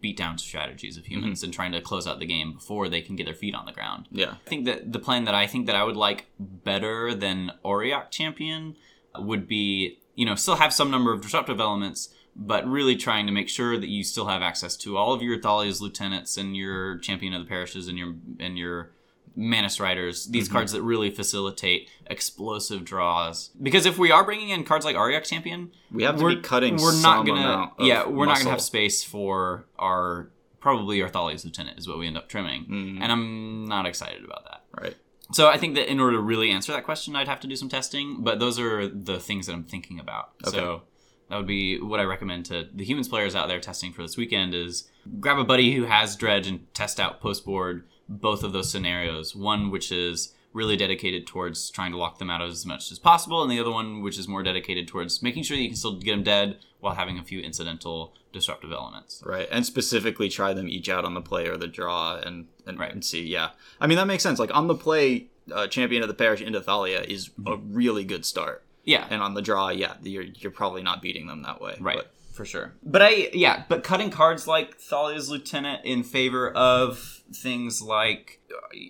beatdown strategies of humans and trying to close out the game before they can get their feet on the ground. Yeah. I think that the plan that I think that I would like better than Auriok Champion would be, you know, still have some number of disruptive elements, but really trying to make sure that you still have access to all of your Thalia's lieutenants and your Champion of the Parishes and your and your Mantis Riders, these cards that really facilitate explosive draws. Because if we are bringing in cards like Auriok Champion, We have to be cutting we're some not gonna yeah we're not gonna have space for our probably our Thalia's lieutenant is what we end up trimming, Mm-hmm. and I'm not excited about that. Right. So I think that in order to really answer that question, I'd have to do some testing. But those are the things that I'm thinking about. So that would be what I recommend to the humans players out there testing for this weekend: is grab a buddy who has dredge and test out post board both of those scenarios. One which is really dedicated towards trying to lock them out as much as possible, and the other one which is more dedicated towards making sure that you can still get them dead while having a few incidental disruptive elements. Right. And specifically try them each out on the play or the draw and and, Right. and see. Yeah. I mean that makes sense. Like on the play, uh, champion of the parish into Thalia is a Mm-hmm. really good start. Yeah, And on the draw, yeah, you're you're probably not beating them that way. Right. But for sure. But I yeah, but cutting cards like Thalia's Lieutenant in favor of things like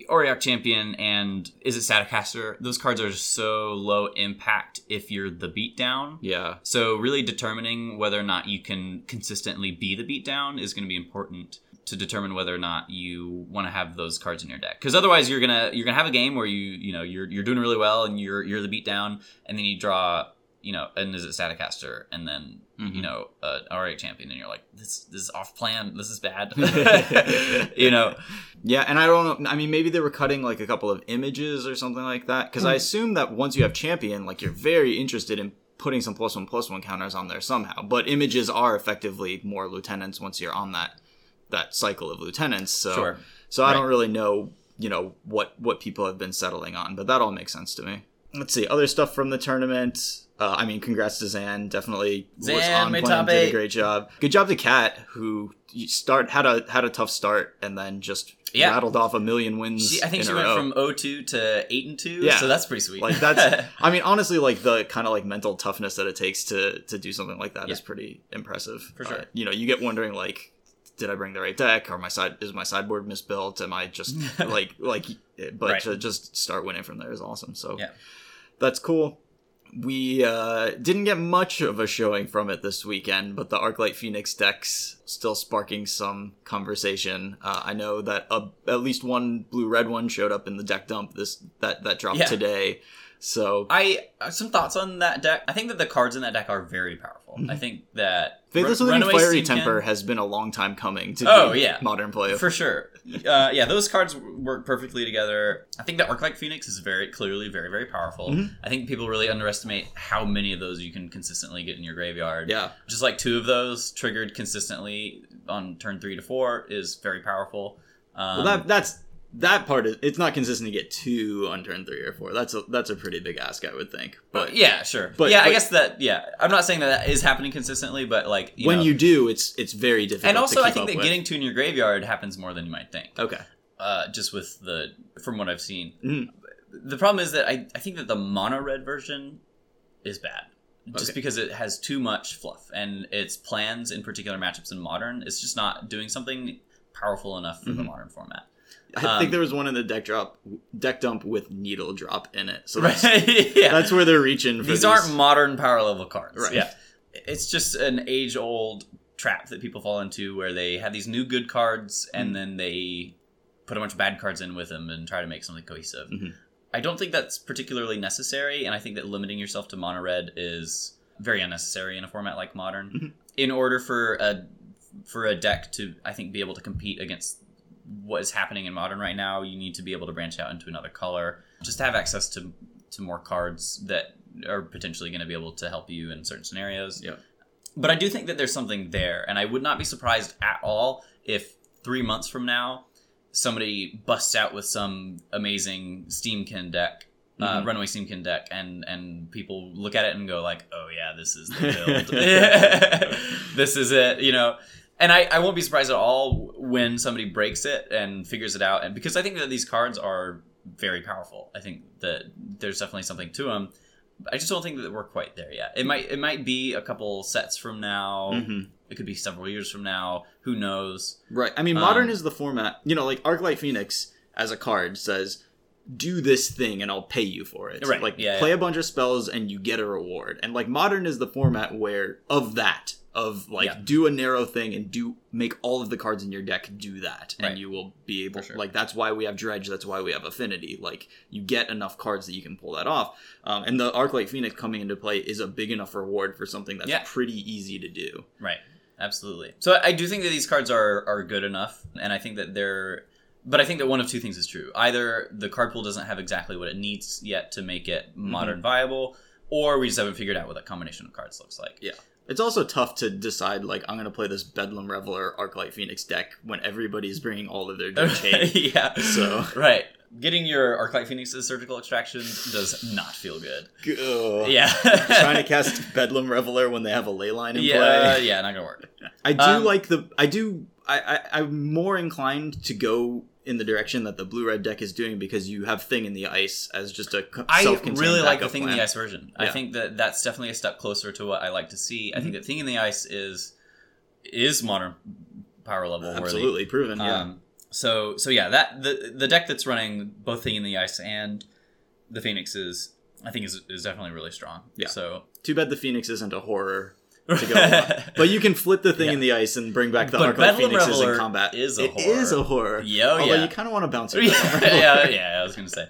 uh, Champion and Izzet Staticaster, those cards are so low impact if you're the beatdown. yeah. So really determining whether or not you can consistently be the beatdown is going to be important to determine whether or not you want to have those cards in your deck. Because otherwise, you're gonna you're gonna have a game where you you know you're you're doing really well and you're you're the beatdown, and then you draw you know and Izzet Staticaster, and then you know an RA champion, and you're like this this is off plan, this is bad, you know. Yeah, and I don't know. I mean, maybe they were cutting like a couple of images or something like that. Hmm. Because I assume that once you have champion, like you're very interested in putting some plus one plus one counters on there somehow. But images are effectively more lieutenants once you're on that that cycle of lieutenants. So, Sure. so I Right. don't really know, you know, what what people have been settling on. But that all makes sense to me. let's see other stuff from the tournament. Uh, I mean, congrats to Zan. Definitely was Zan on made plan. top Did a great job. Good job to Kat, who start had a had a tough start and then just Yeah. rattled off a million wins. She, I think in she went row. from 0-2 to 8 and 2. Yeah. So that's pretty sweet. like that's. I mean, honestly, like the kind of like mental toughness that it takes to to do something like that is Yeah. pretty impressive. For sure. Uh, you know, you get wondering like. Did I bring the right deck? Or my side is my sideboard misbuilt? Am I just like like? But Right. to just start winning from there is awesome. So Yeah. that's cool. We uh, didn't get much of a showing from it this weekend, but the Arclight Phoenix decks still sparking some conversation. Uh, I know that uh, at least one blue red one showed up in the deck dump this that that dropped Yeah. today. So I uh, some thoughts on that deck. I think that the cards in that deck are very powerful. I think that Faithless Run- Runaway Fiery Temper Can- has been a long time coming to Oh, yeah. modern play. for sure. Uh, yeah, those cards work perfectly together. I think that Arclight Phoenix is very clearly very very powerful. Mhm. I think people really underestimate how many of those you can consistently get in your graveyard. yeah, just like two of those triggered consistently on turn three to four is very powerful. Um, well that that's that part is it's not consistent to get two on turn three or four. That's a that's a pretty big ask, I would think. But yeah, sure. but- yeah, I guess that. Yeah, I'm not saying that that is happening consistently, but like you when know- you do, it's it's very difficult. and also I think that with. getting two in your graveyard happens more than you might think. okay. Uh, just with the from what I've seen, Mhm. the problem is that I I think that the mono red version is bad. Just Okay. because it has too much fluff and its plans in particular matchups in modern, it's just not doing something powerful enough for the Mhm. modern format. I Um, think there was one in the deck drop, deck dump with needle drop in it. So that's, Right? yeah. that's where they're reaching for these these. aren't modern power level cards. Right. Yeah. It's just an age old trap that people fall into where they have these new good cards and Mhm. then they put a bunch of bad cards in with them and try to make something cohesive. Mhm. I don't think that's particularly necessary, and I think that limiting yourself to mono red is very unnecessary in a format like modern. Mhm. In order for a for a deck to, I think, be able to compete against what is happening in modern right now, you need to be able to branch out into another color, just to have access to to more cards that are potentially going to be able to help you in certain scenarios. Yeah. But I do think that there's something there, and I would not be surprised at all if three months from now somebody busts out with some amazing Steamkin deck. Uh, Mhm. runaway Steamkin deck, and and people look at it and go like, "Oh yeah, this is the build. this is it," you know. And I, I won't be surprised at all when somebody breaks it and figures it out, and because I think that these cards are very powerful. I think that there's definitely something to them. I just don't think that we're quite there yet. It might it might be a couple sets from now. Mhm. It could be several years from now. Who knows? Right. I mean, modern Um, is the format. You know, like Arclight Phoenix as a card says, "Do this thing, and I'll pay you for it." Right, Like, yeah, play yeah. a bunch of spells, and you get a reward. And like modern is the format where of that of like Yeah. do a narrow thing and do make all of the cards in your deck do that, and Right. you will be able. Sure. Like that's why we have Dredge. That's why we have Affinity. Like you get enough cards that you can pull that off. Um, and the Arclight Phoenix coming into play is a big enough reward for something that's Yeah. pretty easy to do. Right. Absolutely. So I do think that these cards are are good enough, and I think that they're. But I think that one of two things is true. Either the card pool doesn't have exactly what it needs yet to make it Mm-hmm. modern viable, or we just haven't figured out what that combination of cards looks like. Yeah. It's also tough to decide, like, I'm going to play this Bedlam Reveler Arclight Phoenix deck when everybody's bringing all of their Dredge hate. yeah. So- right, getting your Arclight Phoenix's surgical extraction does not feel good. Ugh. Yeah. Trying to cast Bedlam Reveler when they have a Leyline in yeah, play. yeah, not gonna work. I do Um, like the. I do. I, I, I'm more inclined to go in the direction that the blue red deck is doing because you have Thing in the Ice as just a I really like the Thing in the Ice version. I think that that's definitely a step closer to what I like to see. I Mm-hmm. think that Thing in the Ice is is modern power level worthy. Absolutely proven. Yeah. Um, so so yeah, that the the deck that's running both Thing in the Ice and the Phoenix is I think is is definitely really strong. Yeah. So Too bad the Phoenix isn't a horror to go. But you can flip the thing Yeah. in the ice and bring back the But Arclight Bedlam Phoenixes Reveler in combat. is a It horror. is a horror. Yo, Although yeah. you kind of want to bounce it. yeah, yeah, yeah, I was gonna say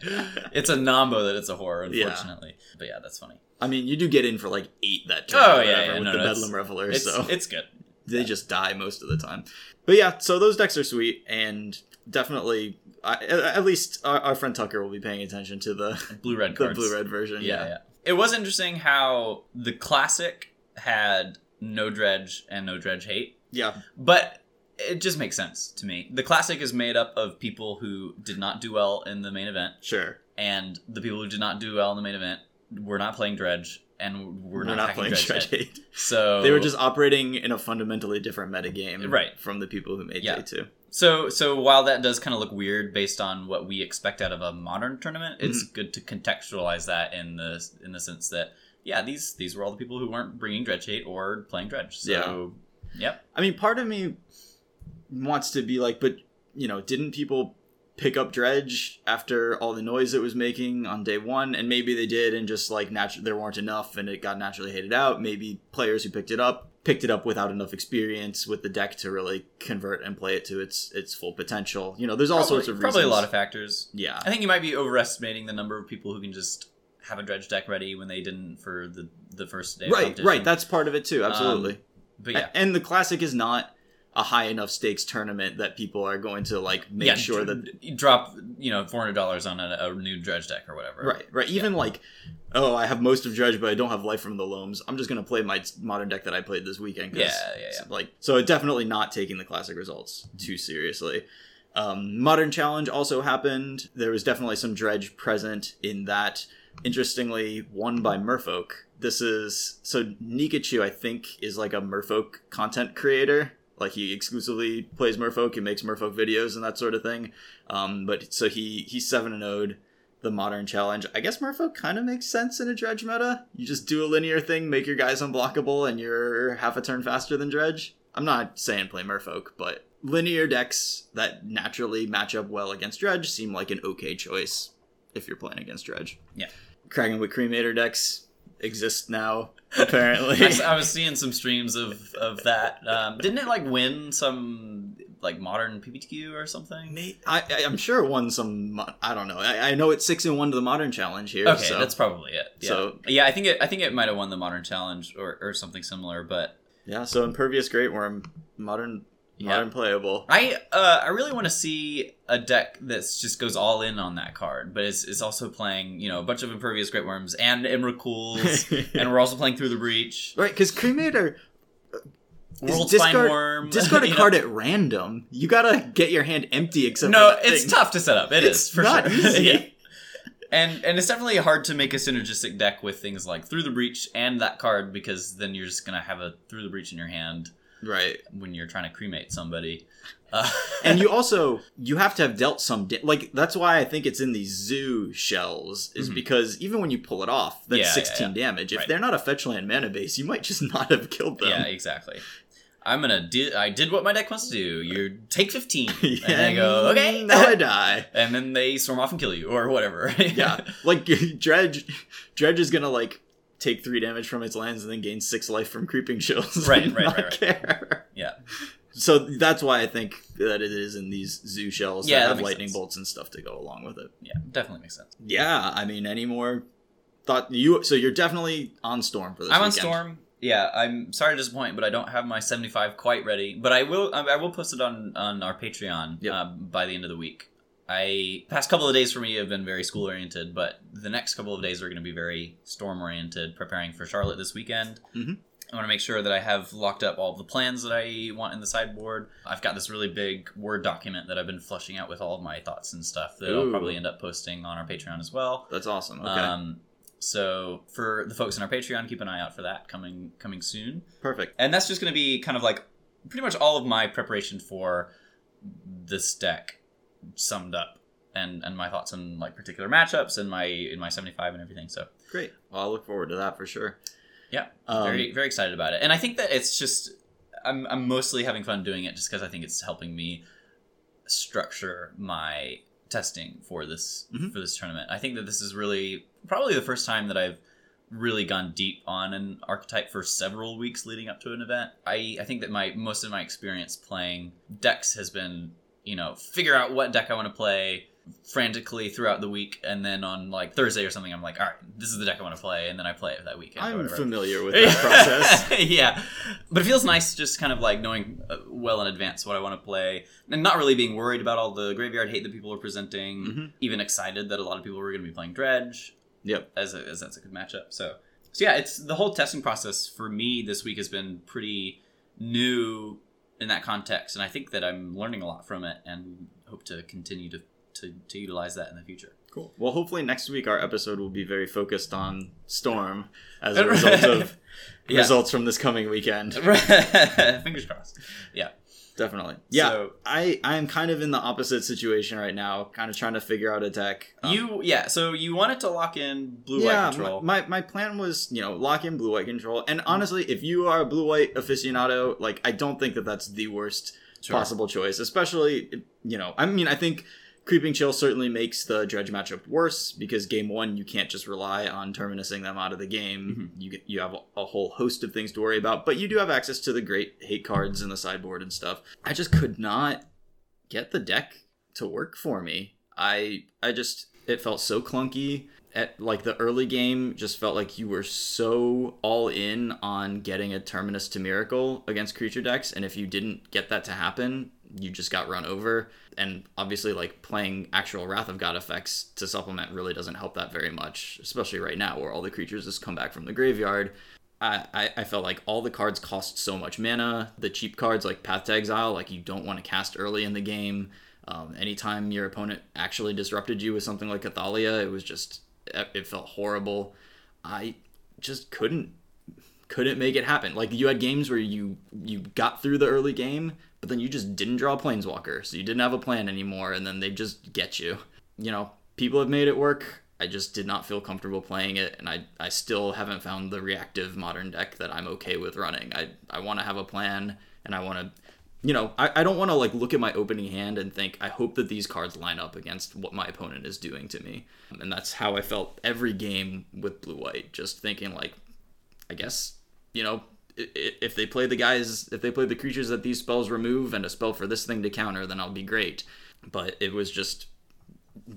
it's a nombo that it's a horror, Yeah. unfortunately. But yeah, that's funny. I mean, you do get in for like eight that turn. Oh, yeah, yeah, with no, the no, Bedlam Reveler. It's so it's good. they just die most of the time. But yeah, so those decks are sweet and definitely. I, at least our, our friend Tucker will be paying attention to the Blue red the blue red version. Yeah, yeah. It was interesting how the classic had no dredge and no dredge hate, yeah. but it just makes sense to me. The classic is made up of people who did not do well in the main event, Sure. and the people who did not do well in the main event were not playing Dredge, and were We're not, not playing Dredge. Dredge yet. 8. So They were just operating in a fundamentally different metagame Right. from the people who made Yeah. Day 2. So so while that does kind of look weird based on what we expect out of a modern tournament, it's Mm-hmm. good to contextualize that in the in the sense that yeah, these these were all the people who weren't bringing Dredge hate or playing Dredge. So yep. I mean, part of me wants to be like, but you know, didn't people pick up Dredge after all the noise it was making on day one? And maybe they did, and just like there weren't enough, and it got naturally hated out. Maybe players who picked it up picked it up without enough experience with the deck to really convert and play it to its its full potential. You know, there's all Probably- sorts of probably a lot of factors. yeah. I think you might be overestimating the number of people who can just have a Dredge deck ready when they didn't for the the first day. Right, right. That's part of it too. Um, Absolutely. but yeah. And the classic is not a high enough stakes tournament that people are going to like make yeah, sure that you drop you know four hundred dollars on a, a new dredge deck or whatever. right, right. Even like, oh, I have most of Dredge, but I don't have Life from the Loams. I'm just gonna play my modern deck that I played this weekend. Yeah, yeah, yeah. Like, so definitely not taking the classic results too seriously. Um, modern challenge also happened. There was definitely some Dredge present in that. Interestingly, won by Merfolk. This is so Nikachu. I think is like a Merfolk content creator. Like he exclusively plays Merfolk and makes Merfolk videos and that sort of thing. Um, but so he he's seven and owed the modern challenge. I guess Merfolk kind of makes sense in a Dredge meta. You just do a linear thing, make your guys unblockable, and you're half a turn faster than Dredge. I'm not saying play Merfolk, but linear decks that naturally match up well against Dredge seem like an okay choice if you're playing against Dredge. Yeah. Kraken with Cremator decks exist now, apparently. I was seeing some streams of of that. Um, didn't it like win some like modern PPTQ or something? I, I, I'm sure it won some. I don't know. I, I know it's six and one to the modern challenge here. Okay, so. that's probably it. Yeah. So- yeah, I think it. I think it might have won the modern challenge or, or something similar. But yeah. So impervious greatwurm, modern, Yeah. modern playable. I uh, I really want to see a deck that just goes all in on that card, but it's, it's also playing you know a bunch of impervious greatwurms and Emrakuls, and we're also playing through the breach. Right, because Cremator is World discard, Worm. discard a know. card at random. You gotta get your hand empty except No, it's thing. tough to set up. It It's is for not sure. easy. yeah. And and it's definitely hard to make a synergistic deck with things like through the breach and that card because then you're just gonna have a through the breach in your hand Right, when you're trying to cremate somebody. Uh, and you also you have to have dealt some da- like that's why I think it's in these zoo shells is Mhm. because even when you pull it off, that's Yeah, yeah, 16 damage. If Right. they're not a fetch land mana base, you might just not have killed them. yeah, exactly. I'm gonna do. I did what my deck wants to do. You take 15, Yeah, and I go okay. Now I die. and then they storm off and kill you or whatever. yeah, like Dredge, Dredge is gonna like take three damage from its lands and then gain six life from creeping chills. Right, right, right, right. Care. Yeah. So that's why I think that it is in these zoo shells Yeah, that have lightning sense. bolts and stuff to go along with it. yeah, definitely makes sense. Yeah, I mean, any more thought you? So you're definitely on Storm for this. I'm on. Storm. Yeah, I'm sorry to disappoint, but I don't have my 75 quite ready. But I will. I will post it on on our Patreon Yep. um, by the end of the week. I past couple of days for me have been very school oriented, but the next couple of days are going to be very storm oriented. Preparing for Charlotte this weekend. Mhm. I want to make sure that I have locked up all the plans that I want in the sideboard. I've got this really big Word document that I've been flushing out with all of my thoughts and stuff that I'll probably end up posting on our Patreon as well. That's awesome. Okay, Um, so for the folks in our Patreon, keep an eye out for that coming coming soon. perfect. And that's just going to be kind of like pretty much all of my preparation for this deck summed up, and and my thoughts on like particular matchups and my in my seventy five and everything. So Great. Well, I'll look forward to that for sure. yeah, Um, very very excited about it. And I think that it's just I'm I'm mostly having fun doing it just because I think it's helping me structure my testing for this Mhm. for this tournament. I think that this is really probably the first time that I've really gone deep on an archetype for several weeks leading up to an event. I, I think that my most of my experience playing decks has been, you know, figure out what deck I want to play frantically throughout the week and then on like Thursday or something I'm like, all right, this is the deck I want to play and then I play it that weekend. I'm familiar with that process. yeah, but it feels nice just kind of like knowing uh, well in advance what I want to play, and not really being worried about all the graveyard hate that people are presenting. Mhm. Even excited that a lot of people were going to be playing Dredge, Yep. as, a, as that's a good matchup. So, so yeah, it's the whole testing process for me this week has been pretty new in that context, and I think that I'm learning a lot from it, and hope to continue to to, to utilize that in the future. Cool. Well, hopefully next week our episode will be very focused on Storm as a result of Yeah. results from this coming weekend. Fingers crossed. Yeah. Definitely. Yeah. So- I I am kind of in the opposite situation right now, kind of trying to figure out a deck. Um, you yeah. So you wanted to lock in blue white yeah, control. My, my my plan was, you know, lock in blue white control. And honestly, if you are a blue white aficionado, like I don't think that that's the worst Sure. possible choice, especially you know, I mean, I think creeping chill certainly makes the dredge matchup worse because game 1 you can't just rely on terminusing them out of the game. Mm-hmm. You get, you have a, a whole host of things to worry about, but you do have access to the great hate cards in the sideboard and stuff. I just could not get the deck to work for me. I I just it felt so clunky at like the early game just felt like you were so all in on getting a terminus to miracle against creature decks and if you didn't get that to happen you just got run over and obviously like playing actual wrath of god effects to supplement really doesn't help that very much especially right now where all the creatures just come back from the graveyard I, I, felt like all the cards cost so much mana. The cheap cards like Path to Exile, like you don't want to cast early in the game. Um, anytime your opponent actually disrupted you with something like Athalia, it was just it felt horrible. I just couldn't couldn't make it happen. Like you had games where you you got through the early game, but then you just didn't draw planeswalker, so you didn't have a plan anymore, and then they just get you. You know, people have made it work. I just did not feel comfortable playing it, and I I still haven't found the reactive modern deck that I'm okay with running. I I want to have a plan, and I want to. You know, I, I don't want to like look at my opening hand and think I hope that these cards line up against what my opponent is doing to me, and that's how I felt every game with blue white. Just thinking like, I guess you know if they play the guys if they play the creatures that these spells remove and a spell for this thing to counter then i'll be great but it was just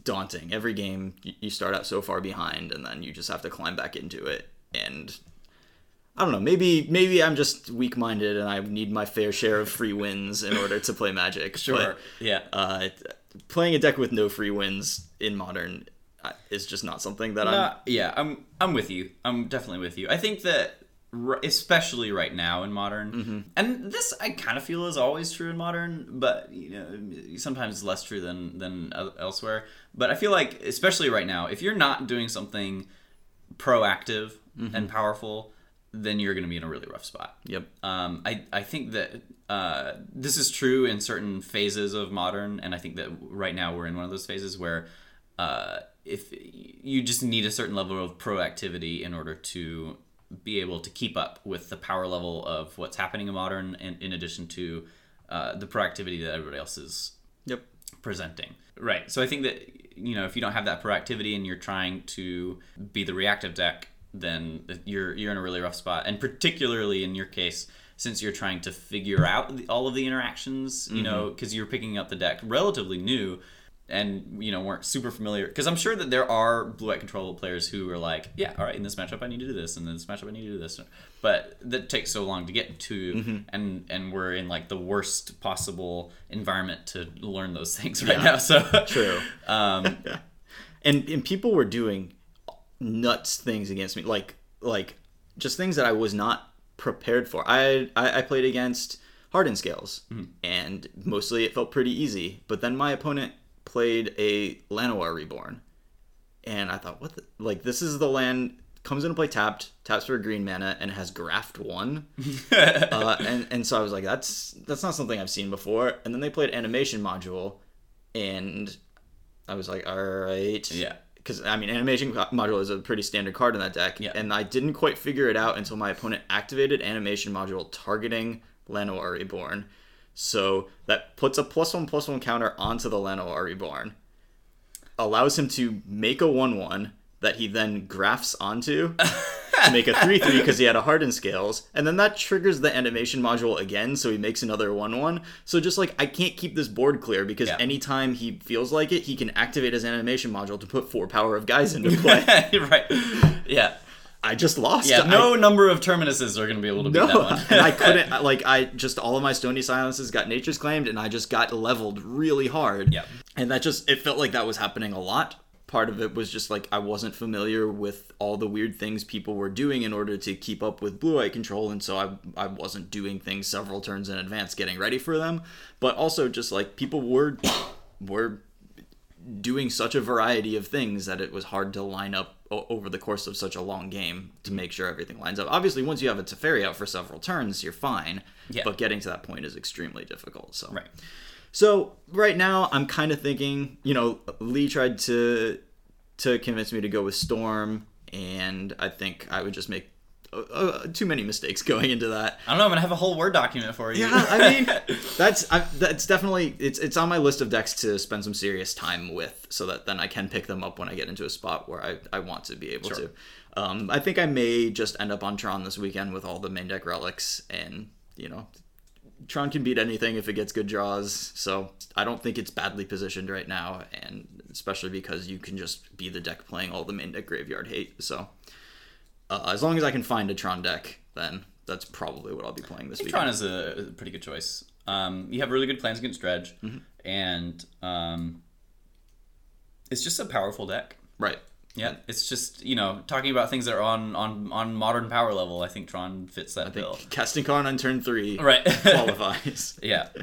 daunting every game you start out so far behind and then you just have to climb back into it and i don't know maybe maybe i'm just weak-minded and i need my fair share of free wins in order to play magic Sure. yeah. uh, playing a deck with no free wins in modern uh, is just not something that i'm yeah, I'm I'm with you. I'm definitely with you. I think that especially right now in modern, Mm-hmm. and this I kind of feel is always true in modern, but you know sometimes less true than than elsewhere. But I feel like especially right now, if you're not doing something proactive Mm-hmm. and powerful, then you're going to be in a really rough spot. yep Um, I, I think that uh, this is true in certain phases of modern, and I think that right now we're in one of those phases where uh, if you just need a certain level of proactivity in order to be able to keep up with the power level of what's happening in modern, and in addition to uh, the proactivity that everybody else is yep presenting. Right. So I think that you know if you don't have that proactivity and you're trying to be the reactive deck, then you're you're in a really rough spot. And particularly in your case, since you're trying to figure out all of the interactions, you know, because you're picking up the deck relatively new. And you know weren't super familiar because I'm sure that there are blue white control players who are like, yeah, all right, in this matchup I need to do this, and in this matchup I need to do this, but that takes so long to get to, and and we're in like the worst possible environment to learn those things right Yeah. now. So True. Um, and and people were doing nuts things against me like like just things that i was not prepared for i i, I played against hardened scales and mostly it felt pretty easy but then my opponent played a Llanowar Reborn and i thought what the, like this is the land comes into play tapped taps for a green mana and has graft one uh, and and so i was like that's that's not something i've seen before and then they played animation module and i was like all right Yeah. because I mean, animation module is a pretty standard card in that deck, Yeah. and I didn't quite figure it out until my opponent activated animation module targeting Llanowar Reborn. So that puts a plus one plus one counter onto the Llanowar Reborn, allows him to make a one one that he then grafts onto to make a three three because he had a hardened scales, and then that triggers the animation module again, so he makes another one one. So just like I can't keep this board clear because Yeah. anytime he feels like it, he can activate his animation module to put four power of guys into play. right. Yeah. I just lost. Yeah. I- No number of terminuses are going to be able to beat no, that one. and I couldn't. Like I just all of my stony silences got nature's claimed, and I just got leveled really hard. Yeah. and that just it felt like that was happening a lot part of it was just like I wasn't familiar with all the weird things people were doing in order to keep up with blue eye control, and so I I wasn't doing things several turns in advance, getting ready for them. But also just like people were were doing such a variety of things that it was hard to line up o- over the course of such a long game to mm-hmm. make sure everything lines up. Obviously, once you have a Teferi out for several turns, you're fine. Yeah. But getting to that point is extremely difficult. So Right. so right now, I'm kind of thinking, you know, Lee tried to to convince me to go with Storm, and I think I would just make uh, uh, too many mistakes going into that. I don't know. I'm gonna have a whole word document for you. Yeah, I mean, that's I, that's definitely it's it's on my list of decks to spend some serious time with, so that then I can pick them up when I get into a spot where I, I want to be able Sure. to. Um, I think I may just end up on Tron this weekend with all the main deck relics, and you know, Tron can beat anything if it gets good draws. So I don't think it's badly positioned right now, and especially because you can just be the deck playing all the main deck graveyard hate. So uh, as long as I can find a Tron deck, then that's probably what I'll be playing this week. Tron is a, a pretty good choice. Um, you have really good plans against Dredge, Mm-hmm. and um, it's just a powerful deck. Right. Yeah, it's just you know talking about things that are on on on modern power level. I think Tron fits that bill. Casting Karn on turn three Right. qualifies. yeah.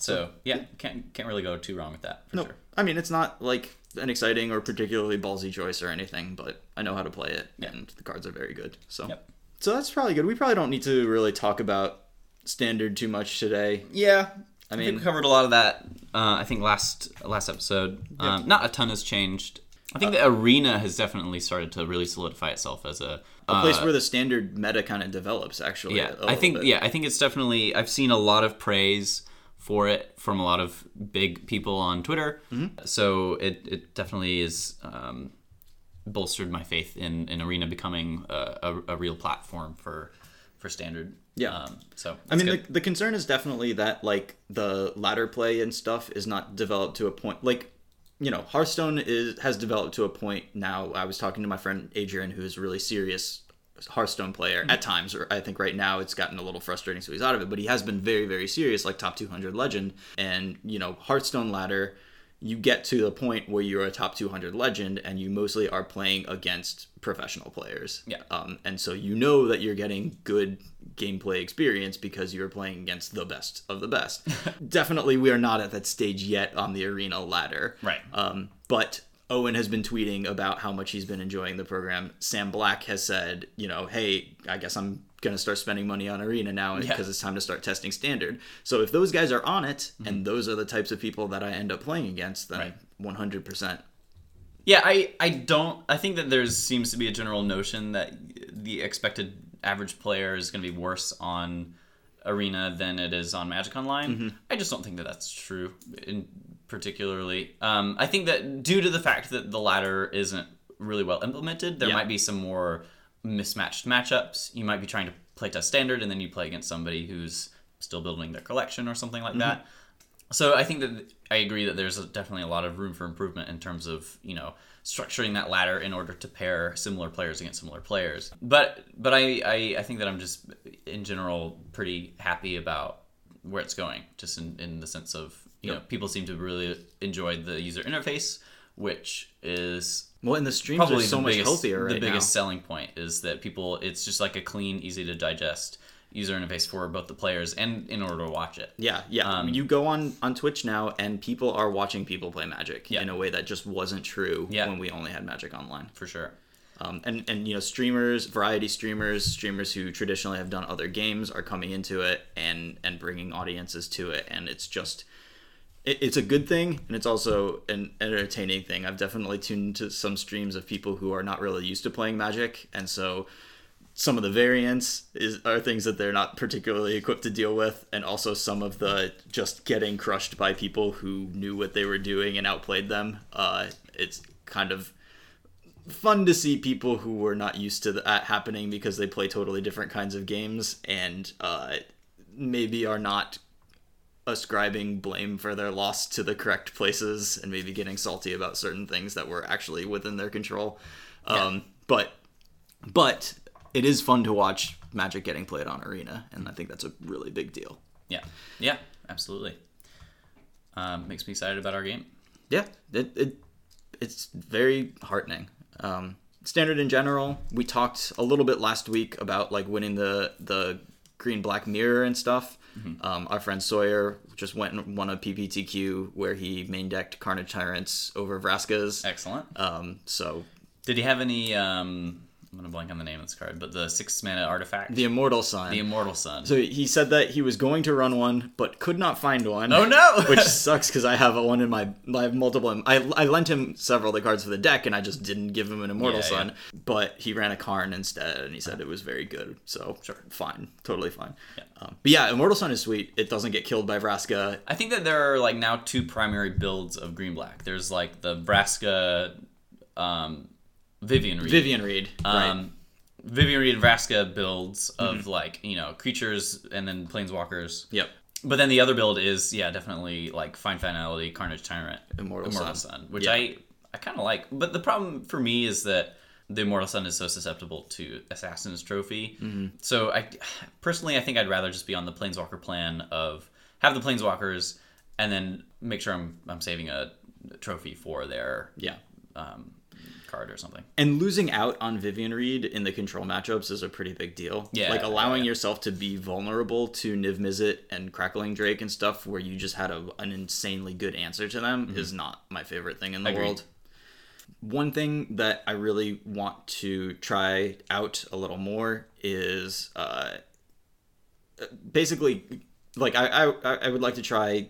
So yeah, can't can't really go too wrong with that for no, sure. I mean it's not like an exciting or particularly ballsy choice or anything, but I know how to play it, and the cards are very good. So, Yep. so that's probably good. We probably don't need to really talk about standard too much today. Yeah, I, mean- think we covered a lot of that. Uh, I think last last episode, um, not a ton has changed. I think the arena has definitely started to really solidify itself as a, A place where the standard meta kind of develops. Actually, Uh, yeah. I think bit. yeah, I think it's definitely. I've seen a lot of praise for it from a lot of big people on Twitter. Mm-hmm. So it it definitely is. Um, bolstered my faith in, in arena becoming a, a, a real platform for for standard Yeah. um, so I mean, the, the concern is definitely that like the ladder play and stuff is not developed to a point like you know Hearthstone is has developed to a point now. I was talking to my friend Adrian, who is really serious Hearthstone player at times. Or I think right now it's gotten a little frustrating, so he's out of it. But he has been very very serious, like top 200 legend, and you know Hearthstone ladder. You get to the point where you're a top 200 legend, and you mostly are playing against professional players. Yeah. Um, and so you know that you're getting good gameplay experience because you're playing against the best of the best. Definitely, we are not at that stage yet on the arena ladder. Right. Um, but Owen has been tweeting about how much he's been enjoying the program. Sam Black has said, you know, hey, I guess I'm going to start spending money on arena now because Yeah. it's time to start testing standard. So if those guys are on it Mm-hmm. and those are the types of people that I end up playing against, then Right. 100%. Yeah, I, I don't. I think that there seems to be a general notion that the expected average player is going to be worse on Arena than it is on Magic Online. Mm-hmm. I just don't think that that's true, in particularly. Um, I think that due to the fact that the ladder isn't really well implemented, there Yeah. might be some more mismatched matchups. You might be trying to play test standard, and then you play against somebody who's still building their collection or something like that. So I think that I agree that there's definitely a lot of room for improvement in terms of you know structuring that ladder in order to pair similar players against similar players. But but I I, I think that I'm just in general pretty happy about where it's going, just in, in the sense of you know people seem to really enjoy the user interface, which is Well, and the streams probably are so much biggest, healthier right the biggest now. selling point is that people it's just like a clean easy to digest user interface for both the players and in order to watch it Yeah, yeah. Um, you go on on Twitch now, and people are watching people play Magic Yeah. in a way that just wasn't true Yeah. when we only had Magic Online. for sure Um, and and you know, streamers, variety streamers, streamers who traditionally have done other games are coming into it and and bringing audiences to it, and it's just. It, it's a good thing, and it's also an entertaining thing. I've definitely tuned to some streams of people who are not really used to playing Magic, and so some of the variants is are things that they're not particularly equipped to deal with and also some of the just getting crushed by people who knew what they were doing and outplayed them uh, it's kind of fun to see people who were not used to that happening because they play totally different kinds of games and uh, maybe are not ascribing blame for their loss to the correct places and maybe getting salty about certain things that were actually within their control um, but but it is fun to watch Magic getting played on Arena, and I think that's a really big deal. yeah yeah absolutely um, makes me excited about our game Yeah, it, it it's very heartening. Um, standard in general, we talked a little bit last week about like winning the the green black mirror and stuff. Um, our friend Sawyer just went and won a PPTQ where he main decked Carnage Tyrants over Vraska's. Excellent. Um, so Did he have any? Um, I'm gonna blank on the name of this card, but the six mana artifact, the Immortal Sun. the Immortal Sun. so he said that he was going to run one, but could not find one. oh no! which sucks because I have a one in my I have multiple. I I lent him several of the cards for the deck, and I just didn't give him an Immortal Yeah, Sun. But he ran a Karn instead, and he said it was very good. So Sure. fine, totally fine. Um, but yeah, Immortal Sun is sweet. It doesn't get killed by Vraska. I think that there are like now two primary builds of green black. There's like the Vraska, um, Vivien Reid. Vivien Reid, right? Um, Vivien Reid Vraska builds of like you know creatures and then planeswalkers. Yep. But then the other build is yeah definitely like fine finality Carnage Tyrant Immortal Immortal Sun. Sun, which Yeah. I I kind of like. But the problem for me is that the Immortal Sun is so susceptible to Assassin's Trophy. Mm-hmm. So I personally I think I'd rather just be on the Planeswalker plan of have the Planeswalkers and then make sure I'm I'm saving a trophy for their Yeah. um, card or something. And losing out on Vivien Reid in the control matchups is a pretty big deal. Yeah, Like allowing yeah. yourself to be vulnerable to Niv Mizzet and Crackling Drake and stuff where you just had a, an insanely good answer to them is not my favorite thing in the Agreed. world. One thing that I really want to try out a little more is uh, basically like I, I I would like to try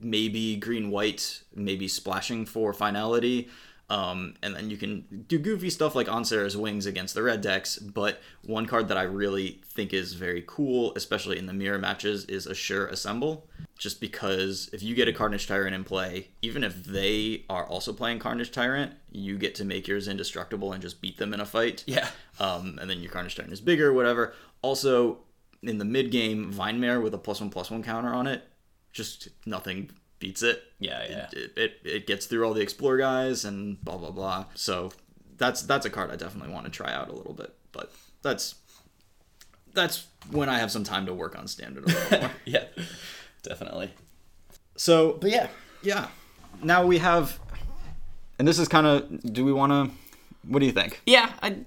maybe green white, maybe splashing for finality. Um, and then you can do goofy stuff like Ansar's wings against the red decks. But one card that I really think is very cool, especially in the mirror matches, is Assure Assemble. Just because if you get a Carnage Tyrant in play, even if they are also playing Carnage Tyrant, you get to make yours indestructible and just beat them in a fight Yeah. um, and then your Carnage Tyrant is bigger, whatever. Also, in the mid game, Vine Mare with a plus one plus one counter on it, just nothing beats it. Yeah, yeah. It, it, it gets through all the Explore guys and blah blah blah. So that's that's a card I definitely want to try out a little bit, but that's that's when I have some time to work on standard a little more. yeah, definitely. So, but yeah, yeah. Now we have, and this is kind of. Do we want to? What do you think? Yeah, I,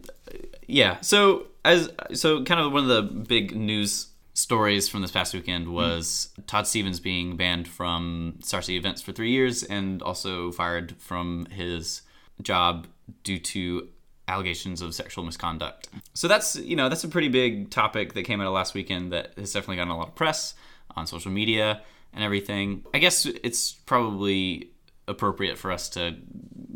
yeah. So as so, kind of one of the big news stories from this past weekend mm-hmm. was Todd Stevens being banned from Star City events for three years and also fired from his job due to allegations of sexual misconduct. So that's you know that's a pretty big topic that came out of last weekend that has definitely gotten a lot of press on social media and everything. I guess it's probably appropriate for us to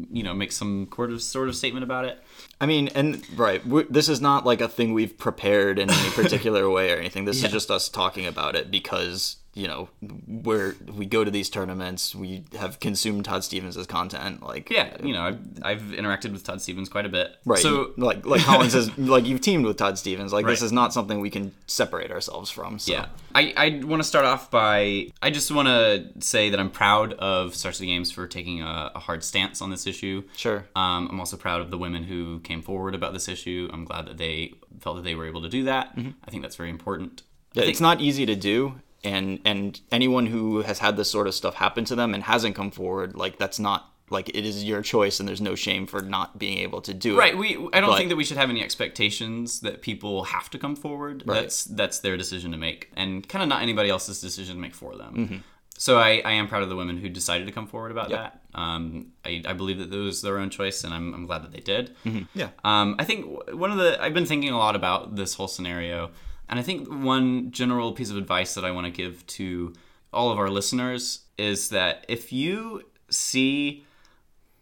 you know make some sort of sort of statement about it. I mean, and right, this is not like a thing we've prepared in any particular way or anything. This is just us talking about it because you know we're we go to these tournaments, we have consumed Todd Stevens' content, like Yeah, you know, I've, I've interacted with Todd Stevens quite a bit. Right. So like like Colin says, like you've teamed with Todd Stevens. Like this is not something we can separate ourselves from. So. yeah, I, I want to start off by I just want to say that I'm proud of Star Games for taking a, a hard stance on this issue. Sure. Um, I'm also proud of the women who came forward about this issue. I'm glad that they felt that they were able to do that. I think that's very important. Yeah, it's not easy to do, and and anyone who has had this sort of stuff happen to them and hasn't come forward, like that's not like it is your choice, and there's no shame for not being able to do Right. it. Right. We I don't But- think that we should have any expectations that people have to come forward. Right. That's that's their decision to make, and kind of not anybody else's decision to make for them. Mm-hmm. So I, I am proud of the women who decided to come forward about that. Um, I, I believe that that was their own choice, and I'm, I'm glad that they did. Yeah. Um, I think one of the I've been thinking a lot about this whole scenario, and I think one general piece of advice that I want to give to all of our listeners is that if you see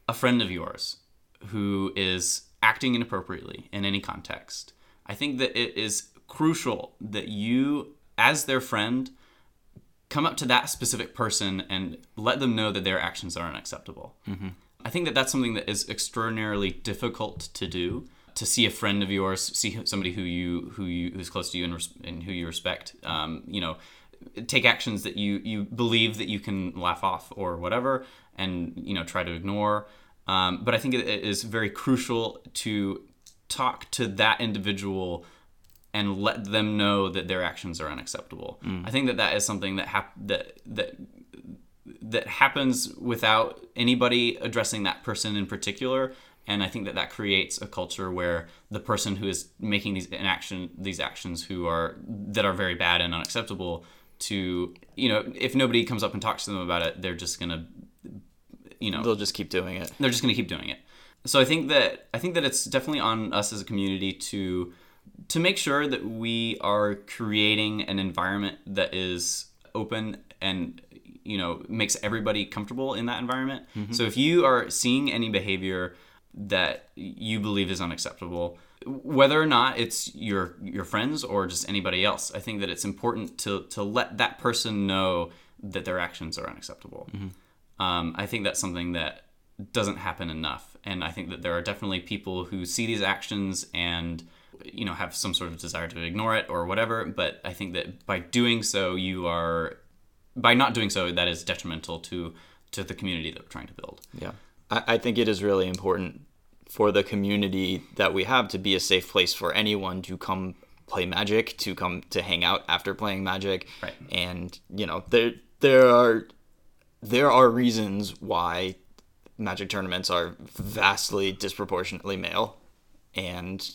a friend of yours who is acting inappropriately in any context, I think that it is crucial that you, as their friend, come up to that specific person and let them know that their actions are unacceptable. Mm-hmm. I think that that's something that is extraordinarily difficult to do. To see a friend of yours, see somebody who you who you who's close to you and, res- and who you respect, um, you know, take actions that you you believe that you can laugh off or whatever, and you know try to ignore. Um, but I think it it is very crucial to talk to that individual and let them know that their actions are unacceptable. I think that that is something that hap- that that that happens without anybody addressing that person in particular and I think that that creates a culture where the person who is making these action these actions who are that are very bad and unacceptable to you know if nobody comes up and talks to them about it they're just gonna you know They'll just keep doing it. they're just going to keep doing it. So I think that I think that it's definitely on us as a community to to make sure that we are creating an environment that is open and you know makes everybody comfortable in that environment. Mm-hmm. So if you are seeing any behavior that you believe is unacceptable, whether or not it's your your friends or just anybody else, I think that it's important to to let that person know that their actions are unacceptable. Um, I think that's something that doesn't happen enough, and I think that there are definitely people who see these actions and you know have some sort of desire to ignore it or whatever. But I think that by doing so, you are by not doing so, that is detrimental to to the community that we're trying to build. Yeah. I, I think it is really important for the community that we have to be a safe place for anyone to come play magic, to come to hang out after playing magic. Right. And, you know, there there are there are reasons why magic tournaments are vastly disproportionately male. And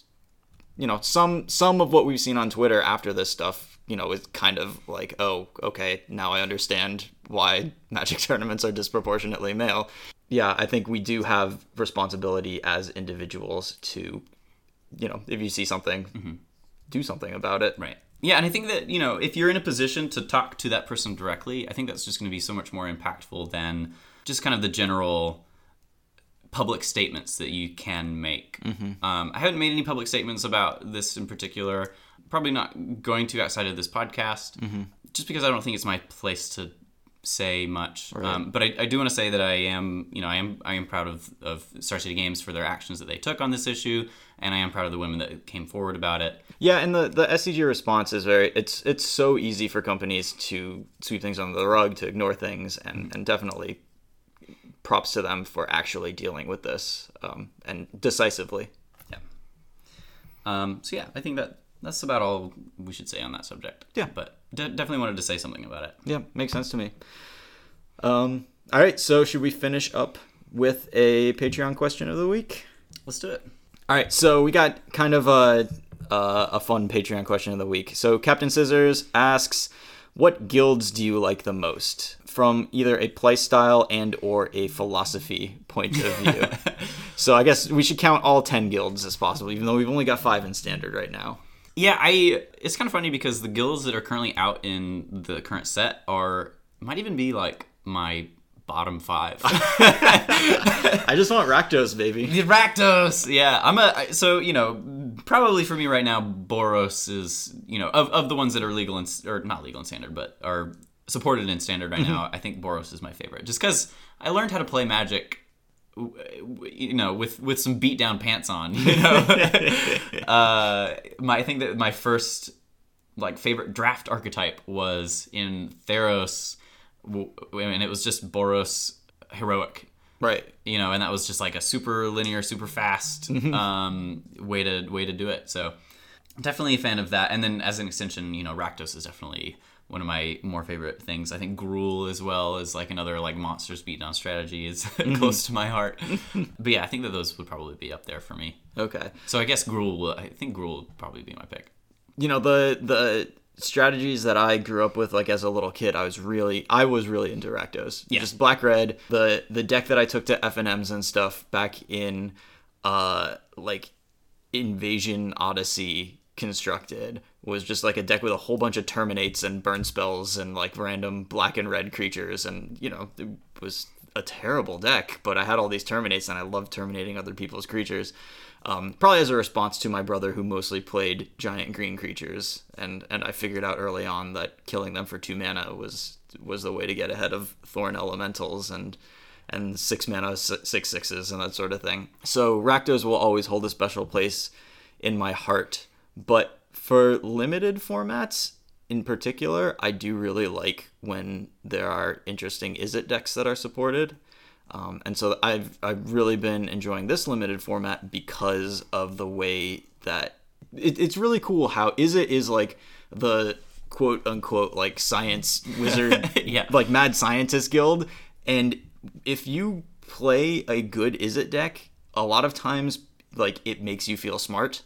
you know, some some of what we've seen on Twitter after this stuff, you know, is kind of like, oh, okay, now I understand why magic tournaments are disproportionately male. Yeah, I think we do have responsibility as individuals to, you know, if you see something, mm-hmm. do something about it. Right. Yeah, and I think that, you know, if you're in a position to talk to that person directly, I think that's just going to be so much more impactful than just kind of the general public statements that you can make. Mm-hmm. Um, I haven't made any public statements about this in particular. Probably not going to outside of this podcast, mm-hmm. just because I don't think it's my place to say much. Um, but I, I do want to say that I am, you know, I am, I am proud of of Star City Games for their actions that they took on this issue, and I am proud of the women that came forward about it. Yeah, and the the SCG response is very it's it's so easy for companies to sweep things under the rug, to ignore things, and and definitely props to them for actually dealing with this um, and decisively. Yeah. Um, so yeah, I think that that's about all we should say on that subject. Yeah. But de- definitely wanted to say something about it. Yeah, makes sense to me. Um, all right, so should we finish up with a Patreon question of the week? Let's do it. All right, so we got kind of a uh, a fun Patreon question of the week. So Captain Scissors asks, "What guilds do you like the most?" From either a play style and or a philosophy point of view. so I guess we should count all ten guilds as possible, even though we've only got five in standard right now. Yeah, I. It's kind of funny because the guilds that are currently out in the current set are might even be like my bottom five. I just want Rakdos, baby. The Rakdos, yeah. I'm a so you know probably for me right now, Boros is you know of, of the ones that are legal and or not legal and standard, but are supported in standard right mm-hmm. now. I think Boros is my favorite, just because I learned how to play Magic, you know, with with some beat down pants on. You know, uh, my I think that my first like favorite draft archetype was in Theros, and it was just Boros heroic Right. you know, and that was just like a super linear, super fast um, way to way to do it. So definitely a fan of that. And then as an extension, you know, Rakdos is definitely one of my more favorite things. I think Gruul as well is like another like monsters beat down strategy is close to my heart. but yeah, I think that those would probably be up there for me. Okay. So I guess Gruul will. I think Gruul would probably be my pick. you know the the strategies that I grew up with like as a little kid I was really I was really into Rakdos. Yeah. Just black red. The the deck that I took to FNMs and stuff back in uh like Invasion Odyssey constructed was just like a deck with a whole bunch of terminates and burn spells and like random black and red creatures and you know it was a terrible deck but I had all these terminates and I loved terminating other people's creatures um, probably as a response to my brother who mostly played giant green creatures and and I figured out early on that killing them for two mana was was the way to get ahead of thorn elementals and and six mana six sixes and that sort of thing. So Rakdos will always hold a special place in my heart but for limited formats in particular I do really like when there are interesting Izzet decks that are supported um, and so I've I've really been enjoying this limited format because of the way that it, it's really cool how Izzet is like the quote unquote like science wizard, Yeah. like mad scientist guild, and if you play a good Izzet deck, a lot of times like it makes you feel smart.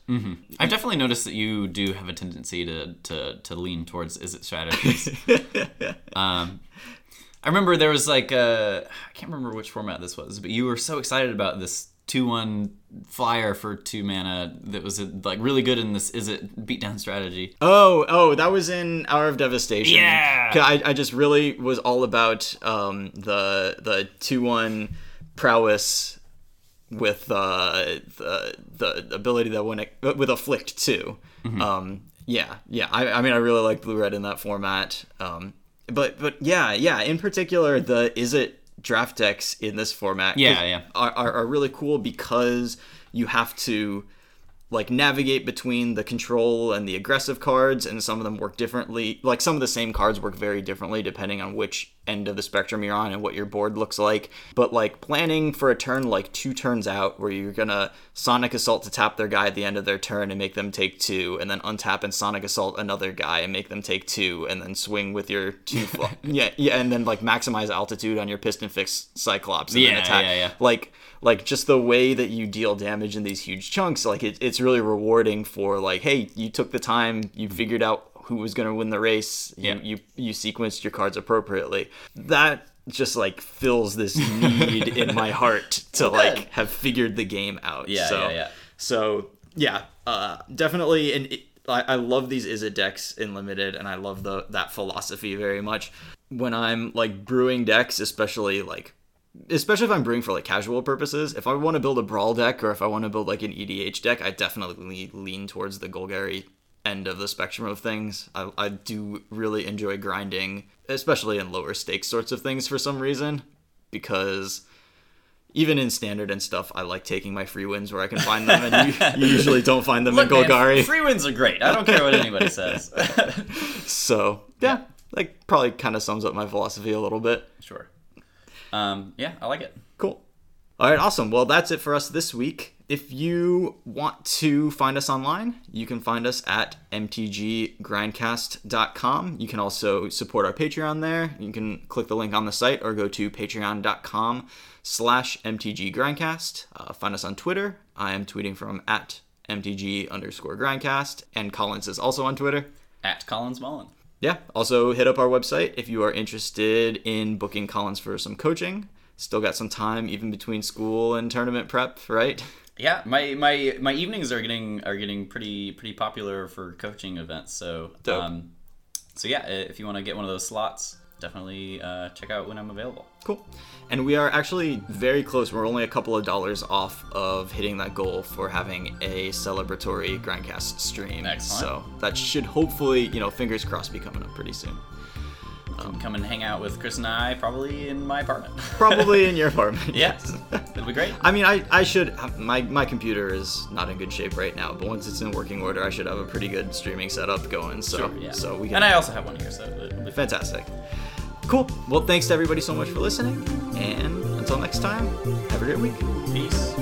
I've definitely noticed that you do have a tendency to to, to lean towards Izzet strategies. um, I remember there was like a, I can't remember which format this was, but you were so excited about this two one flyer for two mana that was like really good in this Izzet beatdown strategy. Oh, oh, that was in Hour of Devastation. Yeah. I, I just really was all about um, the the two one prowess with uh, the the ability that when it with afflict too. Um, yeah, yeah. I, I mean, I really like blue red in that format. Um, but but yeah, yeah. In particular, the Izzet draft decks in this format? Yeah, yeah. Are, are are really cool because you have to like navigate between the control and the aggressive cards and some of them work differently like some of the same cards work very differently depending on which end of the spectrum you're on and what your board looks like but like planning for a turn like two turns out where you're gonna sonic assault to tap their guy at the end of their turn and make them take two and then untap and sonic assault another guy and make them take two and then swing with your two fl- yeah yeah and then like maximize altitude on your Piston-Fist Cyclops and then Yeah, attack yeah, yeah. like like just the way that you deal damage in these huge chunks like it, it's really rewarding for like hey you took the time you figured out who was going to win the race you, Yeah. you you sequenced your cards appropriately. That just like fills this need in my heart to like have figured the game out Yeah, so. yeah, yeah. so yeah uh definitely and it, I, I love these it decks in limited and i love the that philosophy very much. When i'm like brewing decks especially like especially if I'm brewing for like casual purposes, if I want to build a brawl deck or if I want to build like an EDH deck, I definitely lean towards the Golgari end of the spectrum of things. I, I do really enjoy grinding, especially in lower stakes sorts of things for some reason, because even in standard and stuff, I like taking my free wins where I can find them, and you, you usually don't find them Look, in man, Golgari. free wins are great. I don't care what anybody says. so yeah, like probably kind of sums up my philosophy a little bit. sure. Um, yeah, I like it. Cool. All right, awesome. Well, that's it for us this week. If you want to find us online, you can find us at mtggrindcast.com. You can also support our Patreon there. You can click the link on the site or go to patreon.com slash mtggrindcast. Uh, find us on Twitter. I am tweeting from at mtg underscore grindcast, and Collins is also on Twitter. At Collins Mullen. Yeah. Also, hit up our website if you are interested in booking Collins for some coaching. Still got some time, even between school and tournament prep, right? Yeah, my, my my evenings are getting are getting pretty pretty popular for coaching events. So Dope. um, so yeah, if you want to get one of those slots, definitely uh, check out when I'm available. Cool. And we are actually very close. We're only a couple of dollars off of hitting that goal for having a celebratory Grindcast stream. Excellent. So that should hopefully, you know, fingers crossed, be coming up pretty soon. Come, come and hang out with Chris and I, probably in my apartment. Probably in your apartment. yeah, that'd be great. I mean, I, I should. My, my computer is not in good shape right now, but once it's in working order, I should have a pretty good streaming setup going. So, Sure, yeah. so we can. and I also have one here, so it'll be fun. Cool. Well, thanks to everybody so much for listening. And until next time, have a great week. Peace.